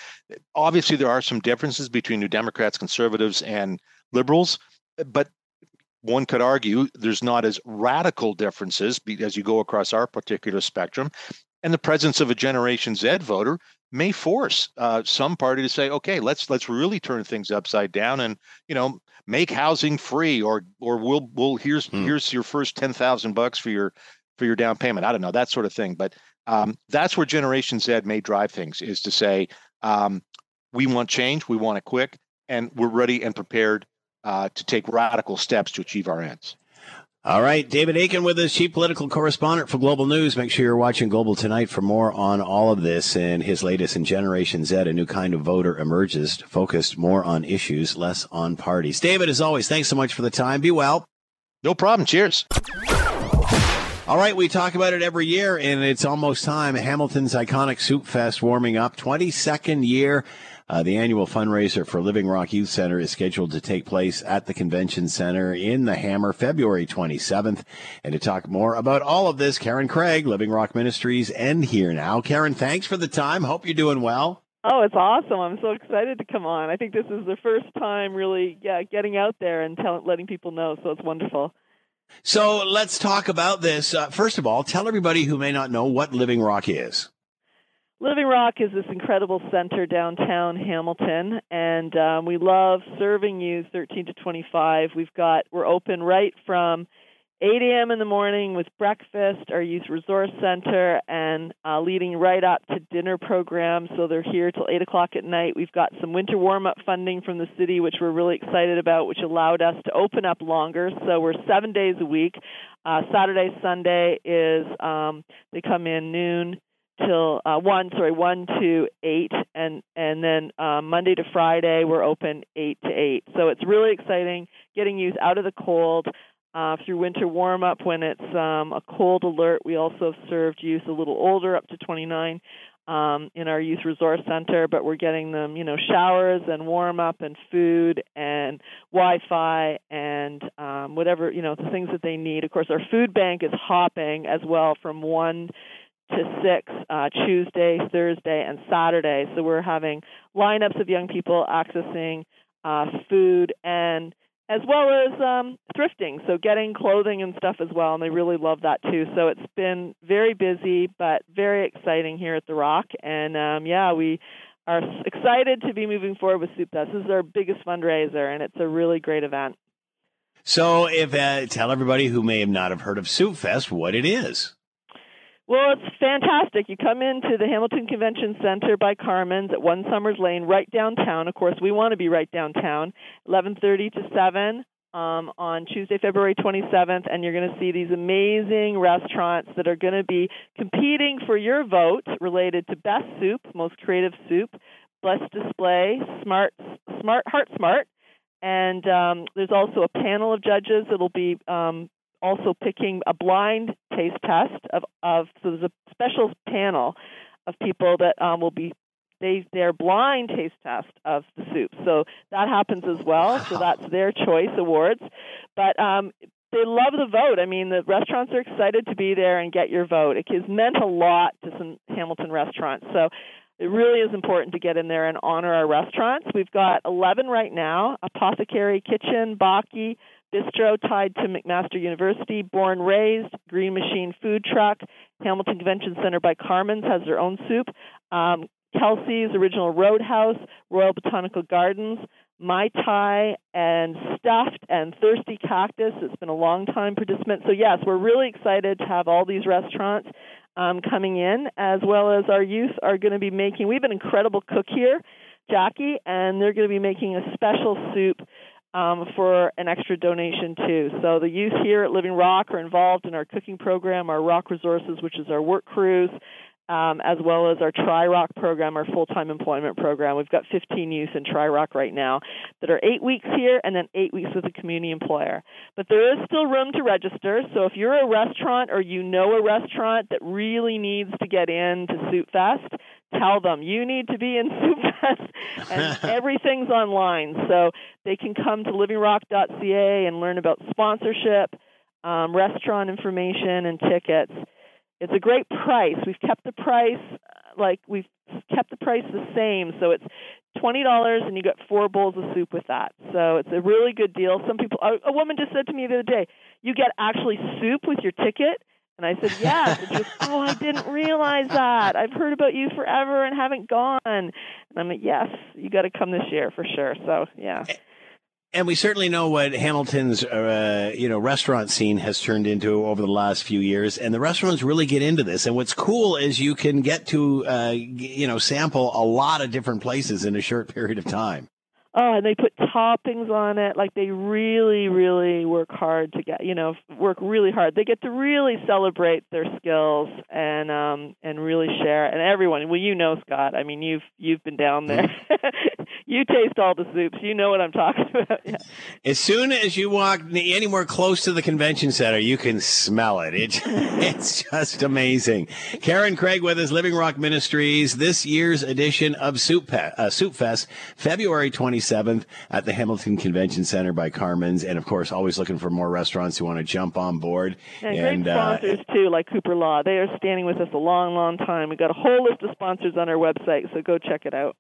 obviously, there are some differences between New Democrats, conservatives, and liberals, but one could argue there's not as radical differences as you go across our particular spectrum. And the presence of a Generation Z voter may force uh, some party to say, "Okay, let's let's really turn things upside down and you know make housing free, or or we'll we'll here's hmm. here's your first ten thousand bucks for your for your down payment. I don't know that sort of thing, but um, that's where Generation Z may drive things is to say um, we want change, we want it quick, and we're ready and prepared uh, to take radical steps to achieve our ends. All right, David Akin with us, chief political correspondent for Global News. Make sure you're watching Global tonight for more on all of this and his latest in Generation Z. A new kind of voter emerges, focused more on issues, less on parties. David, as always, thanks so much for the time. Be well. No problem. Cheers. All right, we talk about it every year, and it's almost time. Hamilton's iconic Soup Fest warming up, 22nd year. Uh, the annual fundraiser for Living Rock Youth Center is scheduled to take place at the Convention Center in the Hammer February 27th. And to talk more about all of this, Karen Craig, Living Rock Ministries, and here now. Karen, thanks for the time. Hope you're doing well. Oh, it's awesome! I'm so excited to come on. I think this is the first time really, yeah, getting out there and tell, letting people know. So it's wonderful. So let's talk about this. Uh, first of all, tell everybody who may not know what Living Rock is. Living Rock is this incredible center downtown Hamilton, and um, we love serving youth 13 to 25. We've got we're open right from 8 a.m. in the morning with breakfast, our youth resource center, and uh, leading right up to dinner programs. So they're here till 8 o'clock at night. We've got some winter warm up funding from the city, which we're really excited about, which allowed us to open up longer. So we're seven days a week. Uh, Saturday, Sunday is um, they come in noon till uh, one sorry one to eight and and then um, monday to friday we're open eight to eight so it's really exciting getting youth out of the cold uh, through winter warm up when it's um, a cold alert. We also have served youth a little older, up to 29, um, in our youth resource center. But we're getting them, you know, showers and warm up and food and Wi-Fi and um, whatever you know the things that they need. Of course, our food bank is hopping as well from one to six uh, Tuesday, Thursday, and Saturday. So we're having lineups of young people accessing uh, food and as well as um, thrifting, so getting clothing and stuff as well, and they really love that too. So it's been very busy, but very exciting here at the Rock, and um, yeah, we are excited to be moving forward with Soup Fest. This is our biggest fundraiser, and it's a really great event. So, if uh, tell everybody who may have not have heard of Soup Fest what it is. Well, it's fantastic. You come into the Hamilton Convention Center by Carmen's at One Summers Lane, right downtown. Of course, we want to be right downtown. 11:30 to 7 um, on Tuesday, February 27th, and you're going to see these amazing restaurants that are going to be competing for your vote related to best soup, most creative soup, best display, smart, smart, heart smart, and um, there's also a panel of judges that'll be um, also picking a blind taste test of, of so there's a special panel of people that um, will be they their blind taste test of the soup. So that happens as well. So that's their choice awards. But um, they love the vote. I mean, the restaurants are excited to be there and get your vote. It has meant a lot to some Hamilton restaurants. So it really is important to get in there and honor our restaurants. We've got 11 right now Apothecary Kitchen, Baki, Bistro tied to McMaster University, Born Raised, Green Machine Food Truck, Hamilton Convention Center by Carmen's has their own soup, um, Kelsey's Original Roadhouse, Royal Botanical Gardens, Mai Tai, and Stuffed and Thirsty Cactus. It's been a long time participant. So, yes, we're really excited to have all these restaurants um, coming in, as well as our youth are going to be making. We have an incredible cook here, Jackie, and they're going to be making a special soup um, for an extra donation too. So the youth here at Living Rock are involved in our cooking program, our Rock Resources, which is our work crews, um, as well as our Tri Rock program, our full time employment program. We've got 15 youth in Tri Rock right now that are eight weeks here and then eight weeks with a community employer. But there is still room to register. So if you're a restaurant or you know a restaurant that really needs to get in to Soup Fest, tell them you need to be in Soup Fest, and everything's online. So they can come to livingrock.ca and learn about sponsorship, um, restaurant information, and tickets. It's a great price. We've kept the price uh, like we've kept the price the same, so it's twenty dollars and you get four bowls of soup with that. So it's a really good deal. Some people, a, a woman just said to me the other day, "You get actually soup with your ticket." And I said, yes. Oh, I didn't realize that. I've heard about you forever and haven't gone. And I'm like, yes, you got to come this year for sure. So, yeah. And we certainly know what Hamilton's, uh, you know, restaurant scene has turned into over the last few years, and the restaurants really get into this. And what's cool is you can get to, uh, you know, sample a lot of different places in a short period of time. Oh, and they put toppings on it. Like they really, really work hard to get, you know, work really hard. They get to really celebrate their skills and um and really share. And everyone, well, you know, Scott. I mean, you've you've been down there. you taste all the soups. You know what I'm talking about. Yeah. As soon as you walk anywhere close to the convention center, you can smell it. It it's just amazing. Karen Craig with us, Living Rock Ministries. This year's edition of Soup Pe- uh, Soup Fest, February 20. 27th at the Hamilton Convention Center by Carmen's. And of course, always looking for more restaurants who want to jump on board. And, and great uh, sponsors uh, too, like Cooper Law. They are standing with us a long, long time. We've got a whole list of sponsors on our website, so go check it out.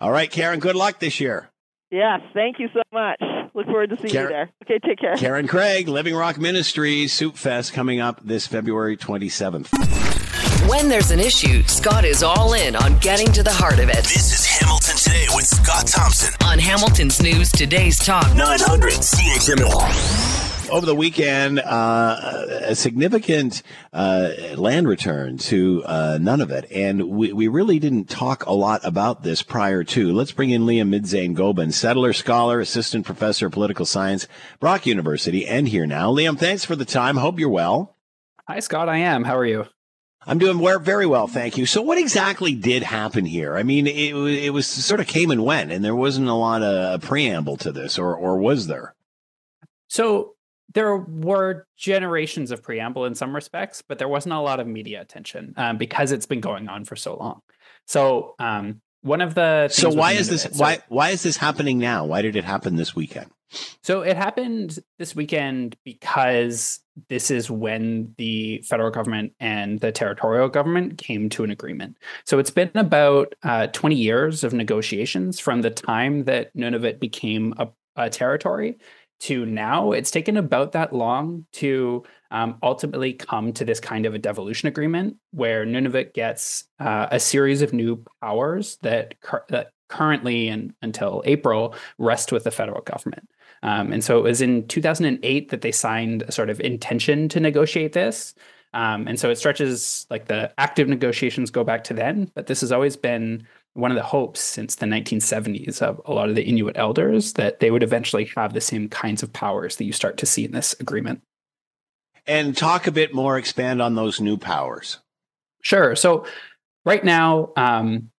All right, Karen, good luck this year. Yes, thank you so much. Look forward to seeing Karen, you there. Okay, take care. Karen Craig, Living Rock Ministries, Soup Fest coming up this February 27th. When there's an issue, Scott is all in on getting to the heart of it. This is Hamilton Today with Scott Thompson on Hamilton's News Today's Talk 900 CHML. Over the weekend, uh, a significant uh, land return to uh, it, and we, we really didn't talk a lot about this prior to. Let's bring in Liam Midzain Gobin, settler, scholar, assistant professor of political science, Brock University, and here now. Liam, thanks for the time. Hope you're well. Hi, Scott. I am. How are you? I'm doing very well, thank you. So, what exactly did happen here? I mean, it, it was sort of came and went, and there wasn't a lot of preamble to this, or or was there? So, there were generations of preamble in some respects, but there wasn't a lot of media attention um, because it's been going on for so long. So um, one of the so why is this why why is this happening now? Why did it happen this weekend? So it happened this weekend because this is when the federal government and the territorial government came to an agreement. So it's been about uh, 20 years of negotiations from the time that Nunavut became a, a territory to now. It's taken about that long to um, ultimately come to this kind of a devolution agreement where Nunavut gets uh, a series of new powers that, that currently and until April rest with the federal government. Um, and so it was in 2008 that they signed a sort of intention to negotiate this. Um, and so it stretches like the active negotiations go back to then, but this has always been one of the hopes since the 1970s of a lot of the Inuit elders that they would eventually have the same kinds of powers that you start to see in this agreement. And talk a bit more, expand on those new powers. Sure. So, right now, um,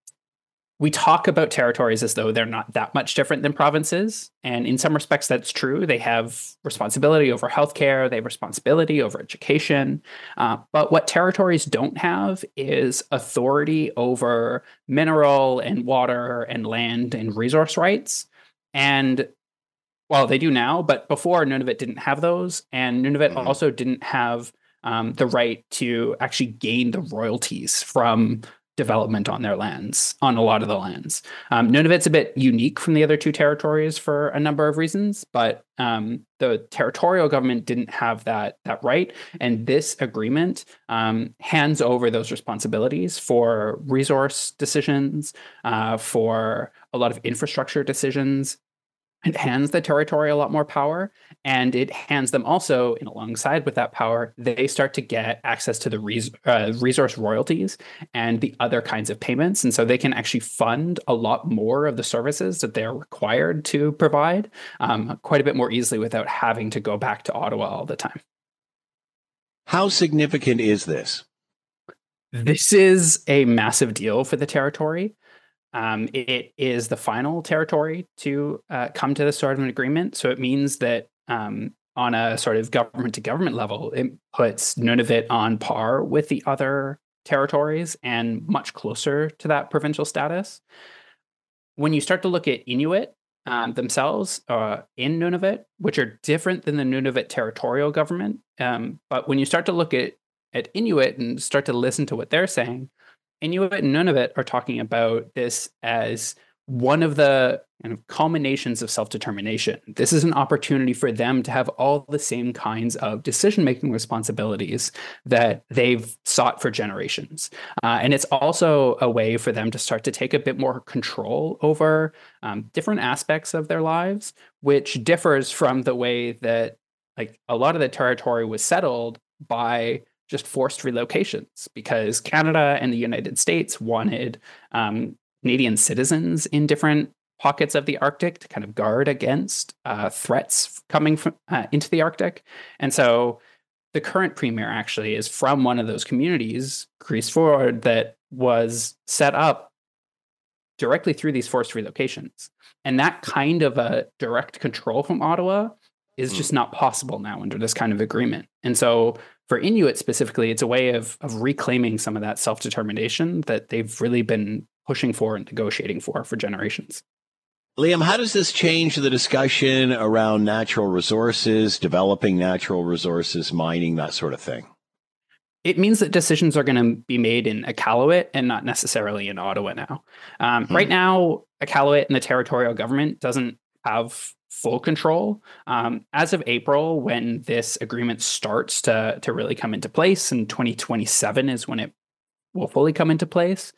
we talk about territories as though they're not that much different than provinces. And in some respects, that's true. They have responsibility over healthcare, they have responsibility over education. Uh, but what territories don't have is authority over mineral and water and land and resource rights. And well, they do now, but before Nunavut didn't have those. And Nunavut mm-hmm. also didn't have um, the right to actually gain the royalties from development on their lands, on a lot of the lands. Um, Nunavut's a bit unique from the other two territories for a number of reasons, but um, the territorial government didn't have that that right, and this agreement um, hands over those responsibilities for resource decisions, uh, for a lot of infrastructure decisions, it hands the territory a lot more power and it hands them also in alongside with that power they start to get access to the res- uh, resource royalties and the other kinds of payments. And so they can actually fund a lot more of the services that they're required to provide um, quite a bit more easily without having to go back to ottawa all the time. How significant is this? This is a massive deal for the territory. Um, it is the final territory to uh, come to this sort of an agreement. So it means that um, on a sort of government to government level, it puts Nunavut on par with the other territories and much closer to that provincial status. When you start to look at Inuit um, themselves uh, in Nunavut, which are different than the Nunavut territorial government, um, but when you start to look at at Inuit and start to listen to what they're saying, Inuit and Nunavut are talking about this as one of the kind of culminations of self-determination. This is an opportunity for them to have all the same kinds of decision-making responsibilities that they've sought for generations. Uh, and it's also a way for them to start to take a bit more control over um, different aspects of their lives, which differs from the way that like a lot of the territory was settled by just forced relocations because Canada and the United States wanted um, Canadian citizens in different pockets of the Arctic to kind of guard against uh, threats coming from uh, into the Arctic, and so the current premier actually is from one of those communities, Grise Fiord, that was set up directly through these forced relocations, and that kind of a direct control from Ottawa is hmm. just not possible now under this kind of agreement, and so for Inuit specifically, it's a way of of reclaiming some of that self determination that they've really been pushing for and negotiating for for generations. Liam, how does this change the discussion around natural resources, developing natural resources, mining, that sort of thing? It means that decisions are going to be made in Iqaluit and not necessarily in Ottawa now. Um, hmm. Right now, Iqaluit and the territorial government doesn't have full control. Um, as of April, when this agreement starts to, to really come into place, and 2027 is when it will fully come into place,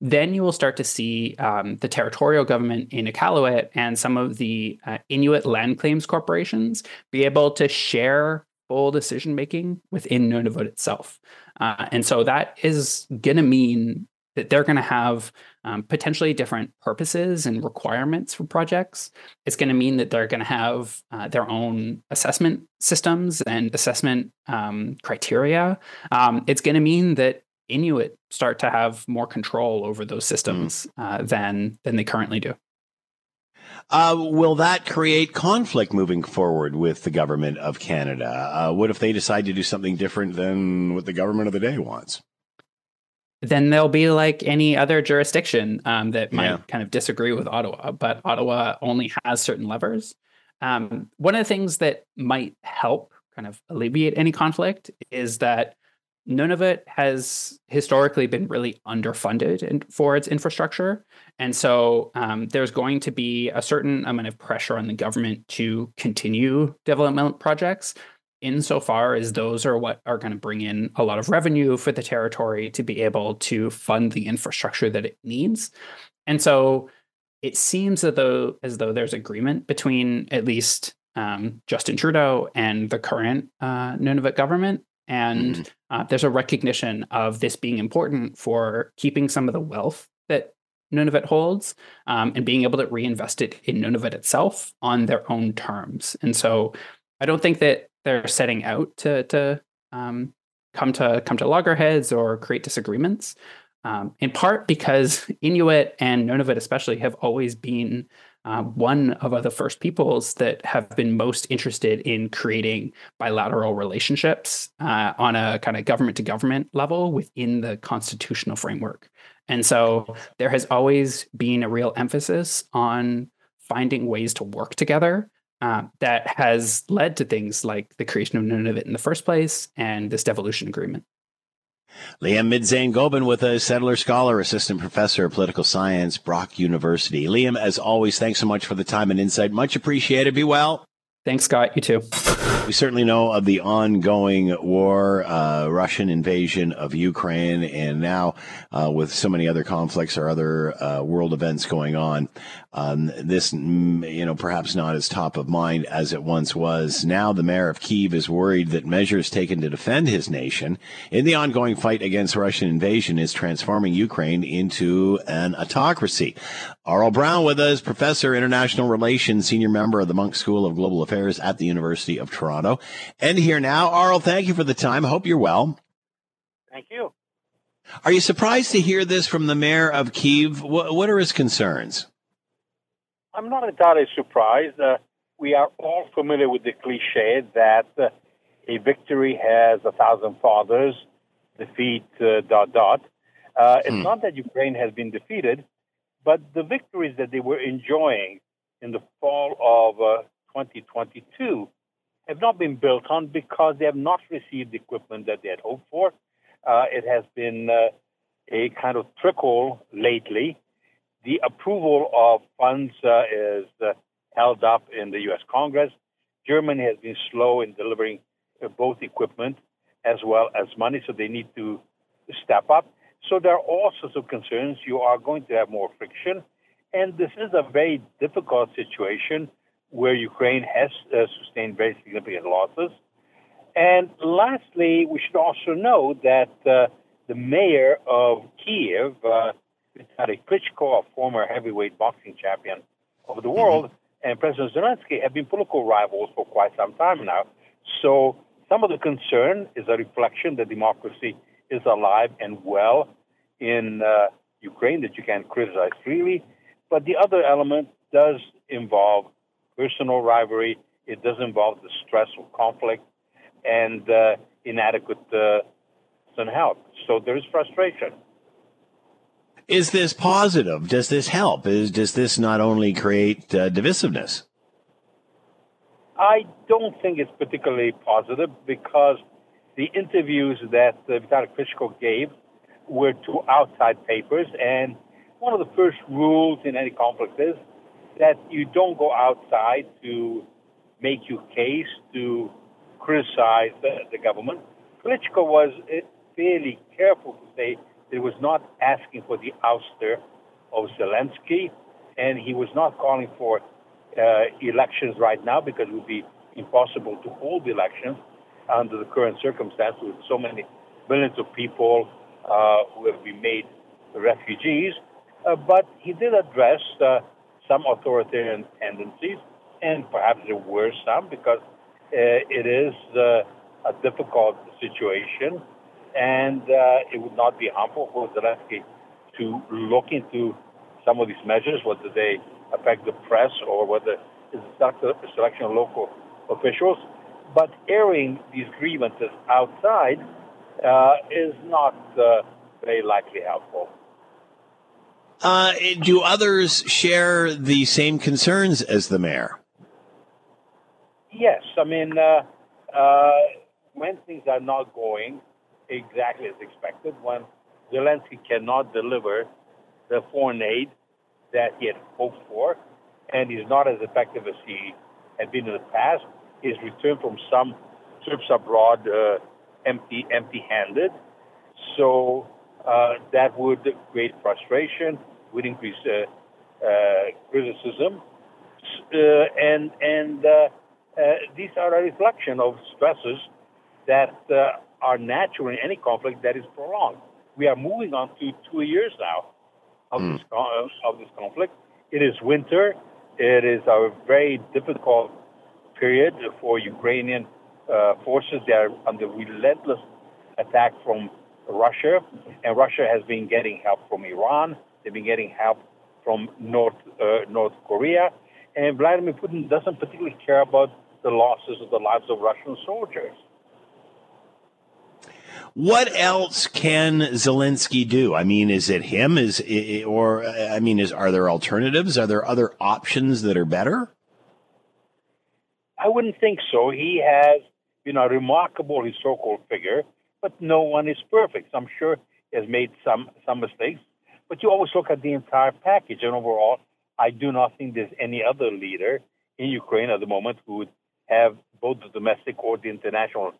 then you will start to see um, the territorial government in Iqaluit and some of the uh, Inuit land claims corporations be able to share full decision making within Nunavut itself. Uh, and so that is going to mean that they're going to have um, potentially different purposes and requirements for projects. It's going to mean that they're going to have uh, their own assessment systems and assessment um, criteria. Um, it's going to mean that Inuit start to have more control over those systems mm. uh, than than they currently do. Uh, will that create conflict moving forward with the government of Canada? Uh, what if they decide to do something different than what the government of the day wants? Then they'll be like any other jurisdiction um, that might Yeah. kind of disagree with Ottawa, but Ottawa only has certain levers. Um, one of the things that might help kind of alleviate any conflict is that Nunavut has historically been really underfunded in, for its infrastructure. And so um, there's going to be a certain amount of pressure on the government to continue development projects insofar as those are what are going to bring in a lot of revenue for the territory to be able to fund the infrastructure that it needs. And so it seems as though as though there's agreement between at least um, Justin Trudeau and the current uh, Nunavut government, and uh, there's a recognition of this being important for keeping some of the wealth that Nunavut holds um, and being able to reinvest it in Nunavut itself on their own terms. And so I don't think that they're setting out to to um, come to come to loggerheads or create disagreements. Um, in part because Inuit and Nunavut especially have always been uh, one of the first peoples that have been most interested in creating bilateral relationships uh, on a kind of government to government level within the constitutional framework. And so there has always been a real emphasis on finding ways to work together uh, that has led to things like the creation of Nunavut in the first place and this devolution agreement. Liam Midzain Gobin with a settler scholar, assistant professor of political science, Brock University. Liam, as always, thanks so much for the time and insight. Much appreciated. Be well. Thanks, Scott. You too. We certainly know of the ongoing war, uh, Russian invasion of Ukraine, and now uh, with so many other conflicts or other uh, world events going on, um, this, mm, you know, perhaps not as top of mind as it once was. Now the mayor of Kiev is worried that measures taken to defend his nation in the ongoing fight against Russian invasion is transforming Ukraine into an autocracy. Aurel Braun with us, professor international relations, senior member of the Munk School of Global Affairs at the University of Toronto. And here now, Aurel, thank you for the time. Hope you're well. Thank you. Are you surprised to hear this from the mayor of Kiev? What, what are his concerns? I'm not entirely surprised. Uh, we are all familiar with the cliche that uh, a victory has a thousand fathers, defeat uh, dot dot. Uh, it's not that Ukraine has been defeated, but the victories that they were enjoying in the fall of uh, 2022 have not been built on because they have not received the equipment that they had hoped for. Uh, it has been uh, a kind of trickle lately. The approval of funds uh, is uh, held up in the U.S. Congress. Germany has been slow in delivering uh, both equipment as well as money, so they need to step up. So there are all sorts of concerns. You are going to have more friction, and this is a very difficult situation where Ukraine has uh, sustained very significant losses. And lastly, we should also know that uh, the mayor of Kiev, Vitaly Klitschko, a former heavyweight boxing champion of the world, and President Zelensky have been political rivals for quite some time now. So some of the concern is a reflection that democracy is alive and well in uh, Ukraine, that you can criticize freely. But the other element does involve personal rivalry. It does involve the stress of conflict and uh, inadequate uh, health. So there is frustration. Is this positive? Does this help? Is does this not only create uh, divisiveness? I don't think it's particularly positive because the interviews that uh, Vitaly Klitschko gave were to outside papers, and one of the first rules in any conflict is that you don't go outside to make your case to criticize the, the government. Klitschko was uh, fairly careful to say he was not asking for the ouster of Zelensky, and he was not calling for uh, elections right now because it would be impossible to hold elections under the current circumstances with so many millions of people uh, who have been made refugees. Uh, but he did address uh, some authoritarian tendencies, and perhaps there were some because uh, it is uh, a difficult situation, and uh, it would not be harmful for Zelensky to look into some of these measures, whether they affect the press or whether it's a selection of local officials. But airing these grievances outside uh, is not uh, very likely helpful. Uh, do others share the same concerns as the mayor? Yes, I mean, uh, uh, when things are not going exactly as expected, when Zelensky cannot deliver the foreign aid that he had hoped for, and he's not as effective as he had been in the past, his return from some trips abroad uh, empty, empty-handed. So uh, that would create frustration, would increase uh, uh criticism, uh, and and uh, these are a reflection of stresses that are natural in any conflict that is prolonged. We are moving on to two years now of, mm. this, of this conflict. It is winter. It is a very difficult period for Ukrainian uh, forces. They are under relentless attack from Russia, and Russia has been getting help from Iran. They've been getting help from North uh, North Korea, and Vladimir Putin doesn't particularly care about the losses of the lives of Russian soldiers. What else can Zelensky do? I mean, is it him? Is or I mean, is are there alternatives? Are there other options that are better? I wouldn't think so. He has been a remarkable historical figure, but no one is perfect. I'm sure he has made some some mistakes, but you always look at the entire package, and overall, I do not think there's any other leader in Ukraine at the moment who would have both the domestic or the international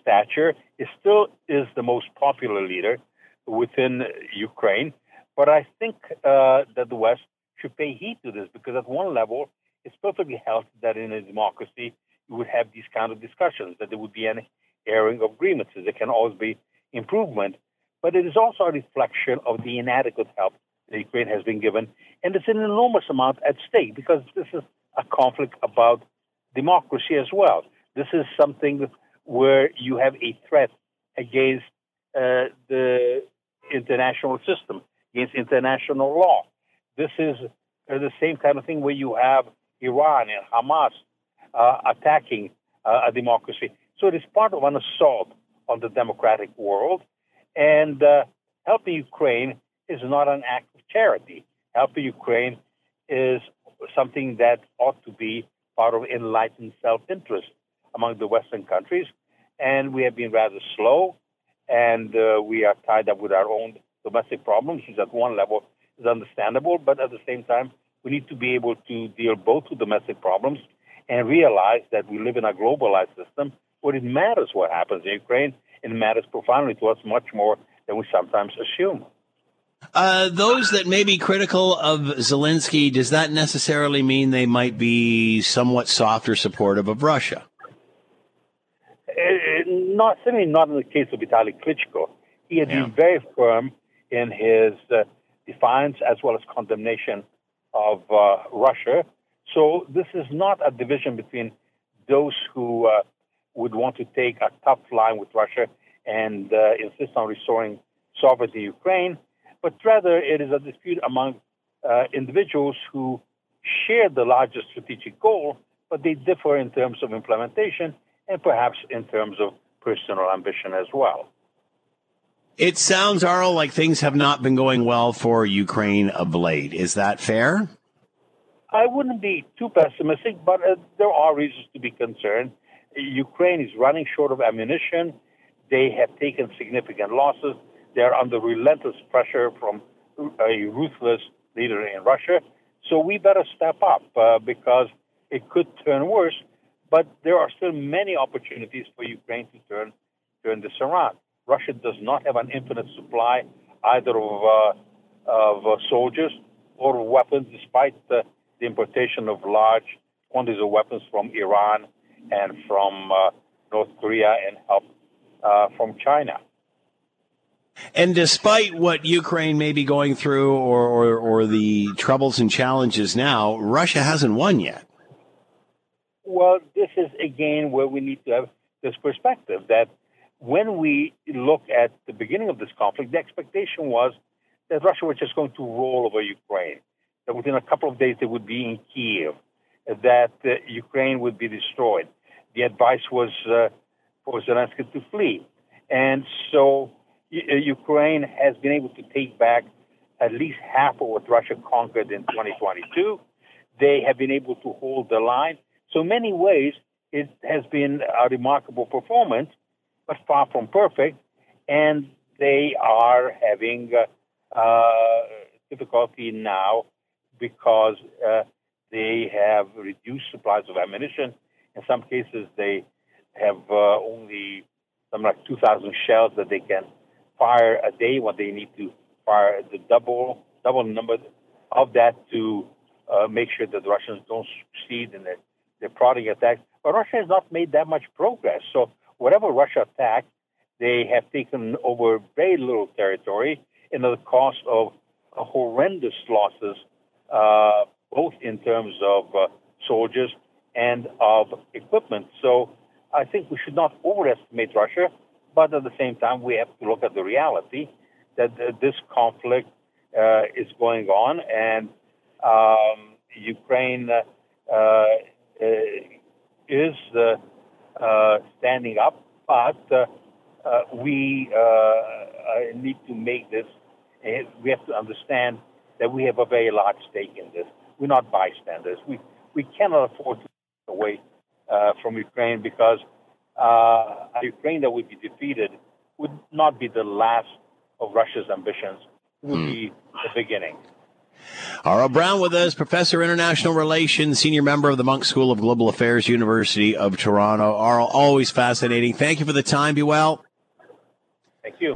stature. It still is the most popular leader within Ukraine, but I think uh, that the West should pay heed to this because at one level, it's perfectly healthy that in a democracy you would have these kind of discussions, that there would be an airing of grievances. There can always be improvement, but it is also a reflection of the inadequate help that Ukraine has been given, and it's an enormous amount at stake because this is a conflict about democracy as well. This is something where you have a threat against uh, the international system, against international law. This is uh, the same kind of thing where you have Iran and Hamas uh, attacking uh, a democracy. So it is part of an assault on the democratic world. And uh, helping Ukraine is not an act of charity. Helping Ukraine is something that ought to be part of enlightened self interest among the Western countries. And we have been rather slow, and uh, we are tied up with our own domestic problems, which at one level is understandable, but at the same time, we need to be able to deal both with domestic problems and realize that we live in a globalized system where it matters what happens in Ukraine, it matters profoundly to us much more than we sometimes assume. Uh, those that may be critical of Zelensky, does that necessarily mean they might be somewhat soft or supportive of Russia? Not certainly not in the case of Vitaly Klitschko. He had yeah. been very firm in his uh, defiance as well as condemnation of uh, Russia. So this is not a division between those who uh, would want to take a tough line with Russia and uh, insist on restoring sovereignty in Ukraine, but rather it is a dispute among uh, individuals who share the largest strategic goal, but they differ in terms of implementation and perhaps in terms of personal ambition as well. It sounds, Aurel, like things have not been going well for Ukraine of late. Is that fair? I wouldn't be too pessimistic, but uh, there are reasons to be concerned. Ukraine is running short of ammunition. They have taken significant losses. They are under relentless pressure from a ruthless leader in Russia. So we better step up uh, because it could turn worse. But there are still many opportunities for Ukraine to turn turn this around. Russia does not have an infinite supply either of, uh, of uh, soldiers or weapons, despite the, the, importation of large quantities of weapons from Iran and from uh, North Korea and help uh, from China. And despite what Ukraine may be going through or, or, or the troubles and challenges now, Russia hasn't won yet. Well, this is again where we need to have this perspective that when we look at the beginning of this conflict, the expectation was that Russia was just going to roll over Ukraine. that within a couple of days they would be in Kiev, that uh, Ukraine would be destroyed. The advice was uh, for Zelensky to flee. And so uh, Ukraine has been able to take back at least half of what Russia conquered in 2022. They have been able to hold the line. So, in many ways, it has been a remarkable performance, but far from perfect. And they are having uh, uh, difficulty now because uh, they have reduced supplies of ammunition. In some cases, they have uh, only something like 2,000 shells that they can fire a day when they need to fire the double double number of that to uh, make sure that the Russians don't succeed in their, their prodding attacks. But Russia has not made that much progress. So whatever Russia attacked, they have taken over very little territory in the cost of horrendous losses, uh, both in terms of uh, soldiers and of equipment. So I think we should not overestimate Russia, but at the same time, we have to look at the reality that uh, this conflict uh, is going on, and um, Ukraine uh, uh is uh, uh, standing up, but we need to make this. We have to understand that we have a very large stake in this. We're not bystanders. We we cannot afford to away uh, from Ukraine because uh, a Ukraine that would be defeated would not be the last of Russia's ambitions. It would hmm. be the beginning. Aurel Braun with us, Professor of International Relations, Senior Member of the Munk School of Global Affairs, University of Toronto. Aurel, always fascinating. Thank you for the time. Be well. Thank you.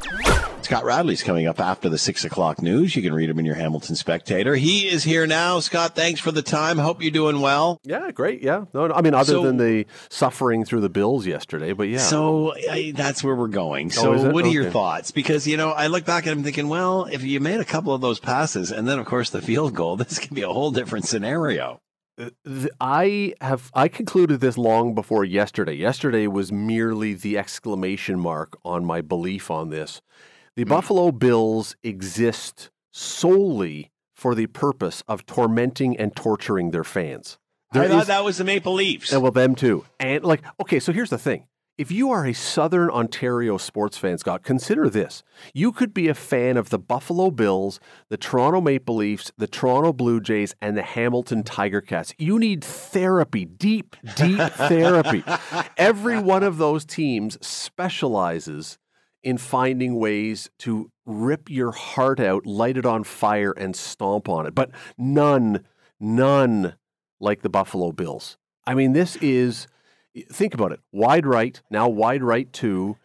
Scott Radley's coming up after the six o'clock news. You can read him in your Hamilton Spectator. He is here now. Scott, thanks for the time. Hope you're doing well. Yeah, great. Yeah. No, no I mean, other so, than the suffering through the bills yesterday, but yeah. So I, that's where we're going. So, oh, what are okay. your thoughts? Because, you know, I look back at him thinking, well, if you made a couple of those passes and then, of course, the field goal, this could be a whole different scenario. I have I concluded this long before yesterday. Yesterday was merely the exclamation mark on my belief on this. The mm. Buffalo Bills exist solely for the purpose of tormenting and torturing their fans. There I thought is, that was the Maple Leafs. And well, them too. And like, okay, so here's the thing. If you are a Southern Ontario sports fan, Scott, consider this. You could be a fan of the Buffalo Bills, the Toronto Maple Leafs, the Toronto Blue Jays, and the Hamilton Tiger Cats. You need therapy, deep, deep therapy. Every one of those teams specializes in finding ways to rip your heart out, light it on fire, and stomp on it. But none, none like the Buffalo Bills. I mean, this is think about it. Wide right, now wide right two.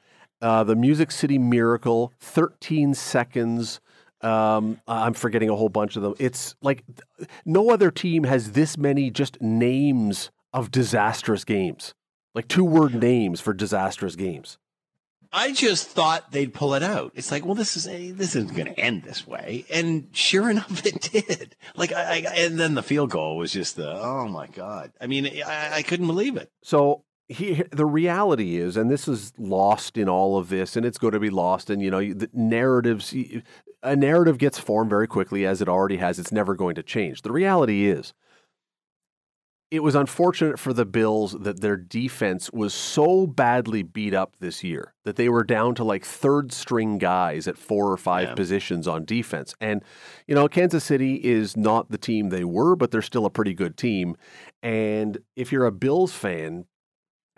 Uh, the Music City Miracle, 13 seconds. Um, I'm forgetting a whole bunch of them. It's like no other team has this many just names of disastrous games, like two word names for disastrous games. I just thought they'd pull it out. It's like, well, this is this isn't going to end this way, and sure enough, it did. Like, I, I, and then the field goal was just the, oh my god. I mean, I, I couldn't believe it. So he, the reality is, and this is lost in all of this, and it's going to be lost. And you know, the narratives, a narrative gets formed very quickly, as it already has. It's never going to change. The reality is, it was unfortunate for the Bills that their defense was so badly beat up this year that they were down to like third string guys at four or five yeah. positions on defense. And, you know, Kansas City is not the team they were, but they're still a pretty good team. And if you're a Bills fan,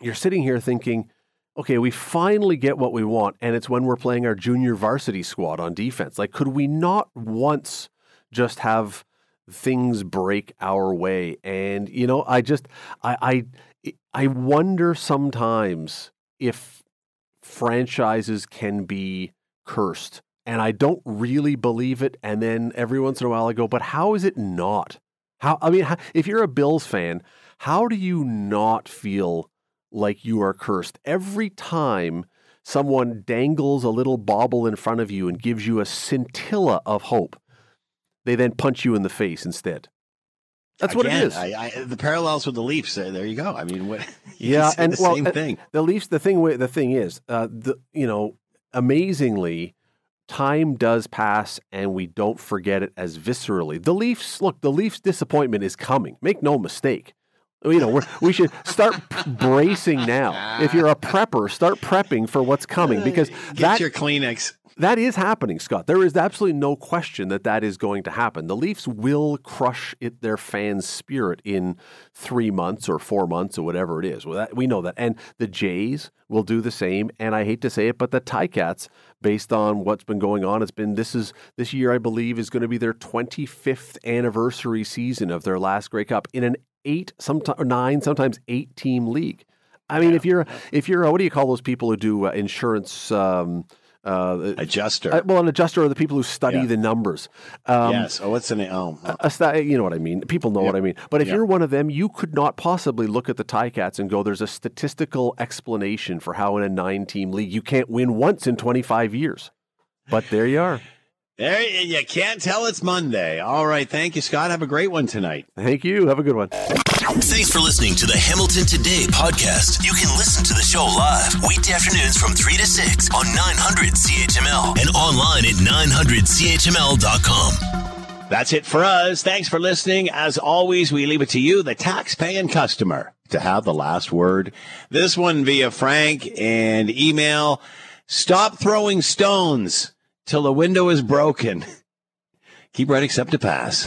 you're sitting here thinking, okay, we finally get what we want. And it's when we're playing our junior varsity squad on defense. Like, could we not once just have things break our way. And you know, I just I I I wonder sometimes if franchises can be cursed. And I don't really believe it. And then every once in a while I go, but how is it not? How I mean, if you're a Bills fan, how do you not feel like you are cursed every time someone dangles a little bauble in front of you and gives you a scintilla of hope? They then punch you in the face instead. That's Again, what it is. I, I, the parallels with the Leafs. Uh, there you go. I mean, what, yeah, and the well, same thing. The Leafs. The thing. The thing is, uh, the you know, amazingly, time does pass and we don't forget it as viscerally. The Leafs, look, the Leafs' disappointment is coming. Make no mistake. You know, we're, we should start bracing now. If you're a prepper, start prepping for what's coming because Get that, your Kleenex. That is happening, Scott. There is absolutely no question that that is going to happen. The Leafs will crush it, their fans' spirit in three months or four months or whatever it is. Well, that, we know that. And the Jays will do the same. And I hate to say it, but the Ticats, based on what's been going on, it's been this is this year, I believe, is going to be their 25th anniversary season of their last Grey Cup in an eight, sometimes nine, sometimes eight team league. I mean, if you're if you're what do you call those people who do uh, insurance? Um, uh, Adjuster. uh, well, an adjuster are the people who study Yeah. the numbers. Um, yes. Oh, what's the name? Oh, a- a you know what I mean. People know what I mean. But if Yeah. you're one of them, you could not possibly look at the Ticats and go, "There's a statistical explanation for how in a nine-team league you can't win once in 25 years." But there you are. There you, you can't tell it's Monday. All right. Thank you, Scott. Have a great one tonight. Thank you. Have a good one. Thanks for listening to the Hamilton Today podcast. You can listen to the show live weekday afternoons from 3 to 6 on 900 CHML and online at 900CHML.com. That's it for us. Thanks for listening. As always, we leave it to you, the tax-paying customer, to have the last word. This one via Frank and email. Stop throwing stones till the window is broken. Keep right except to pass.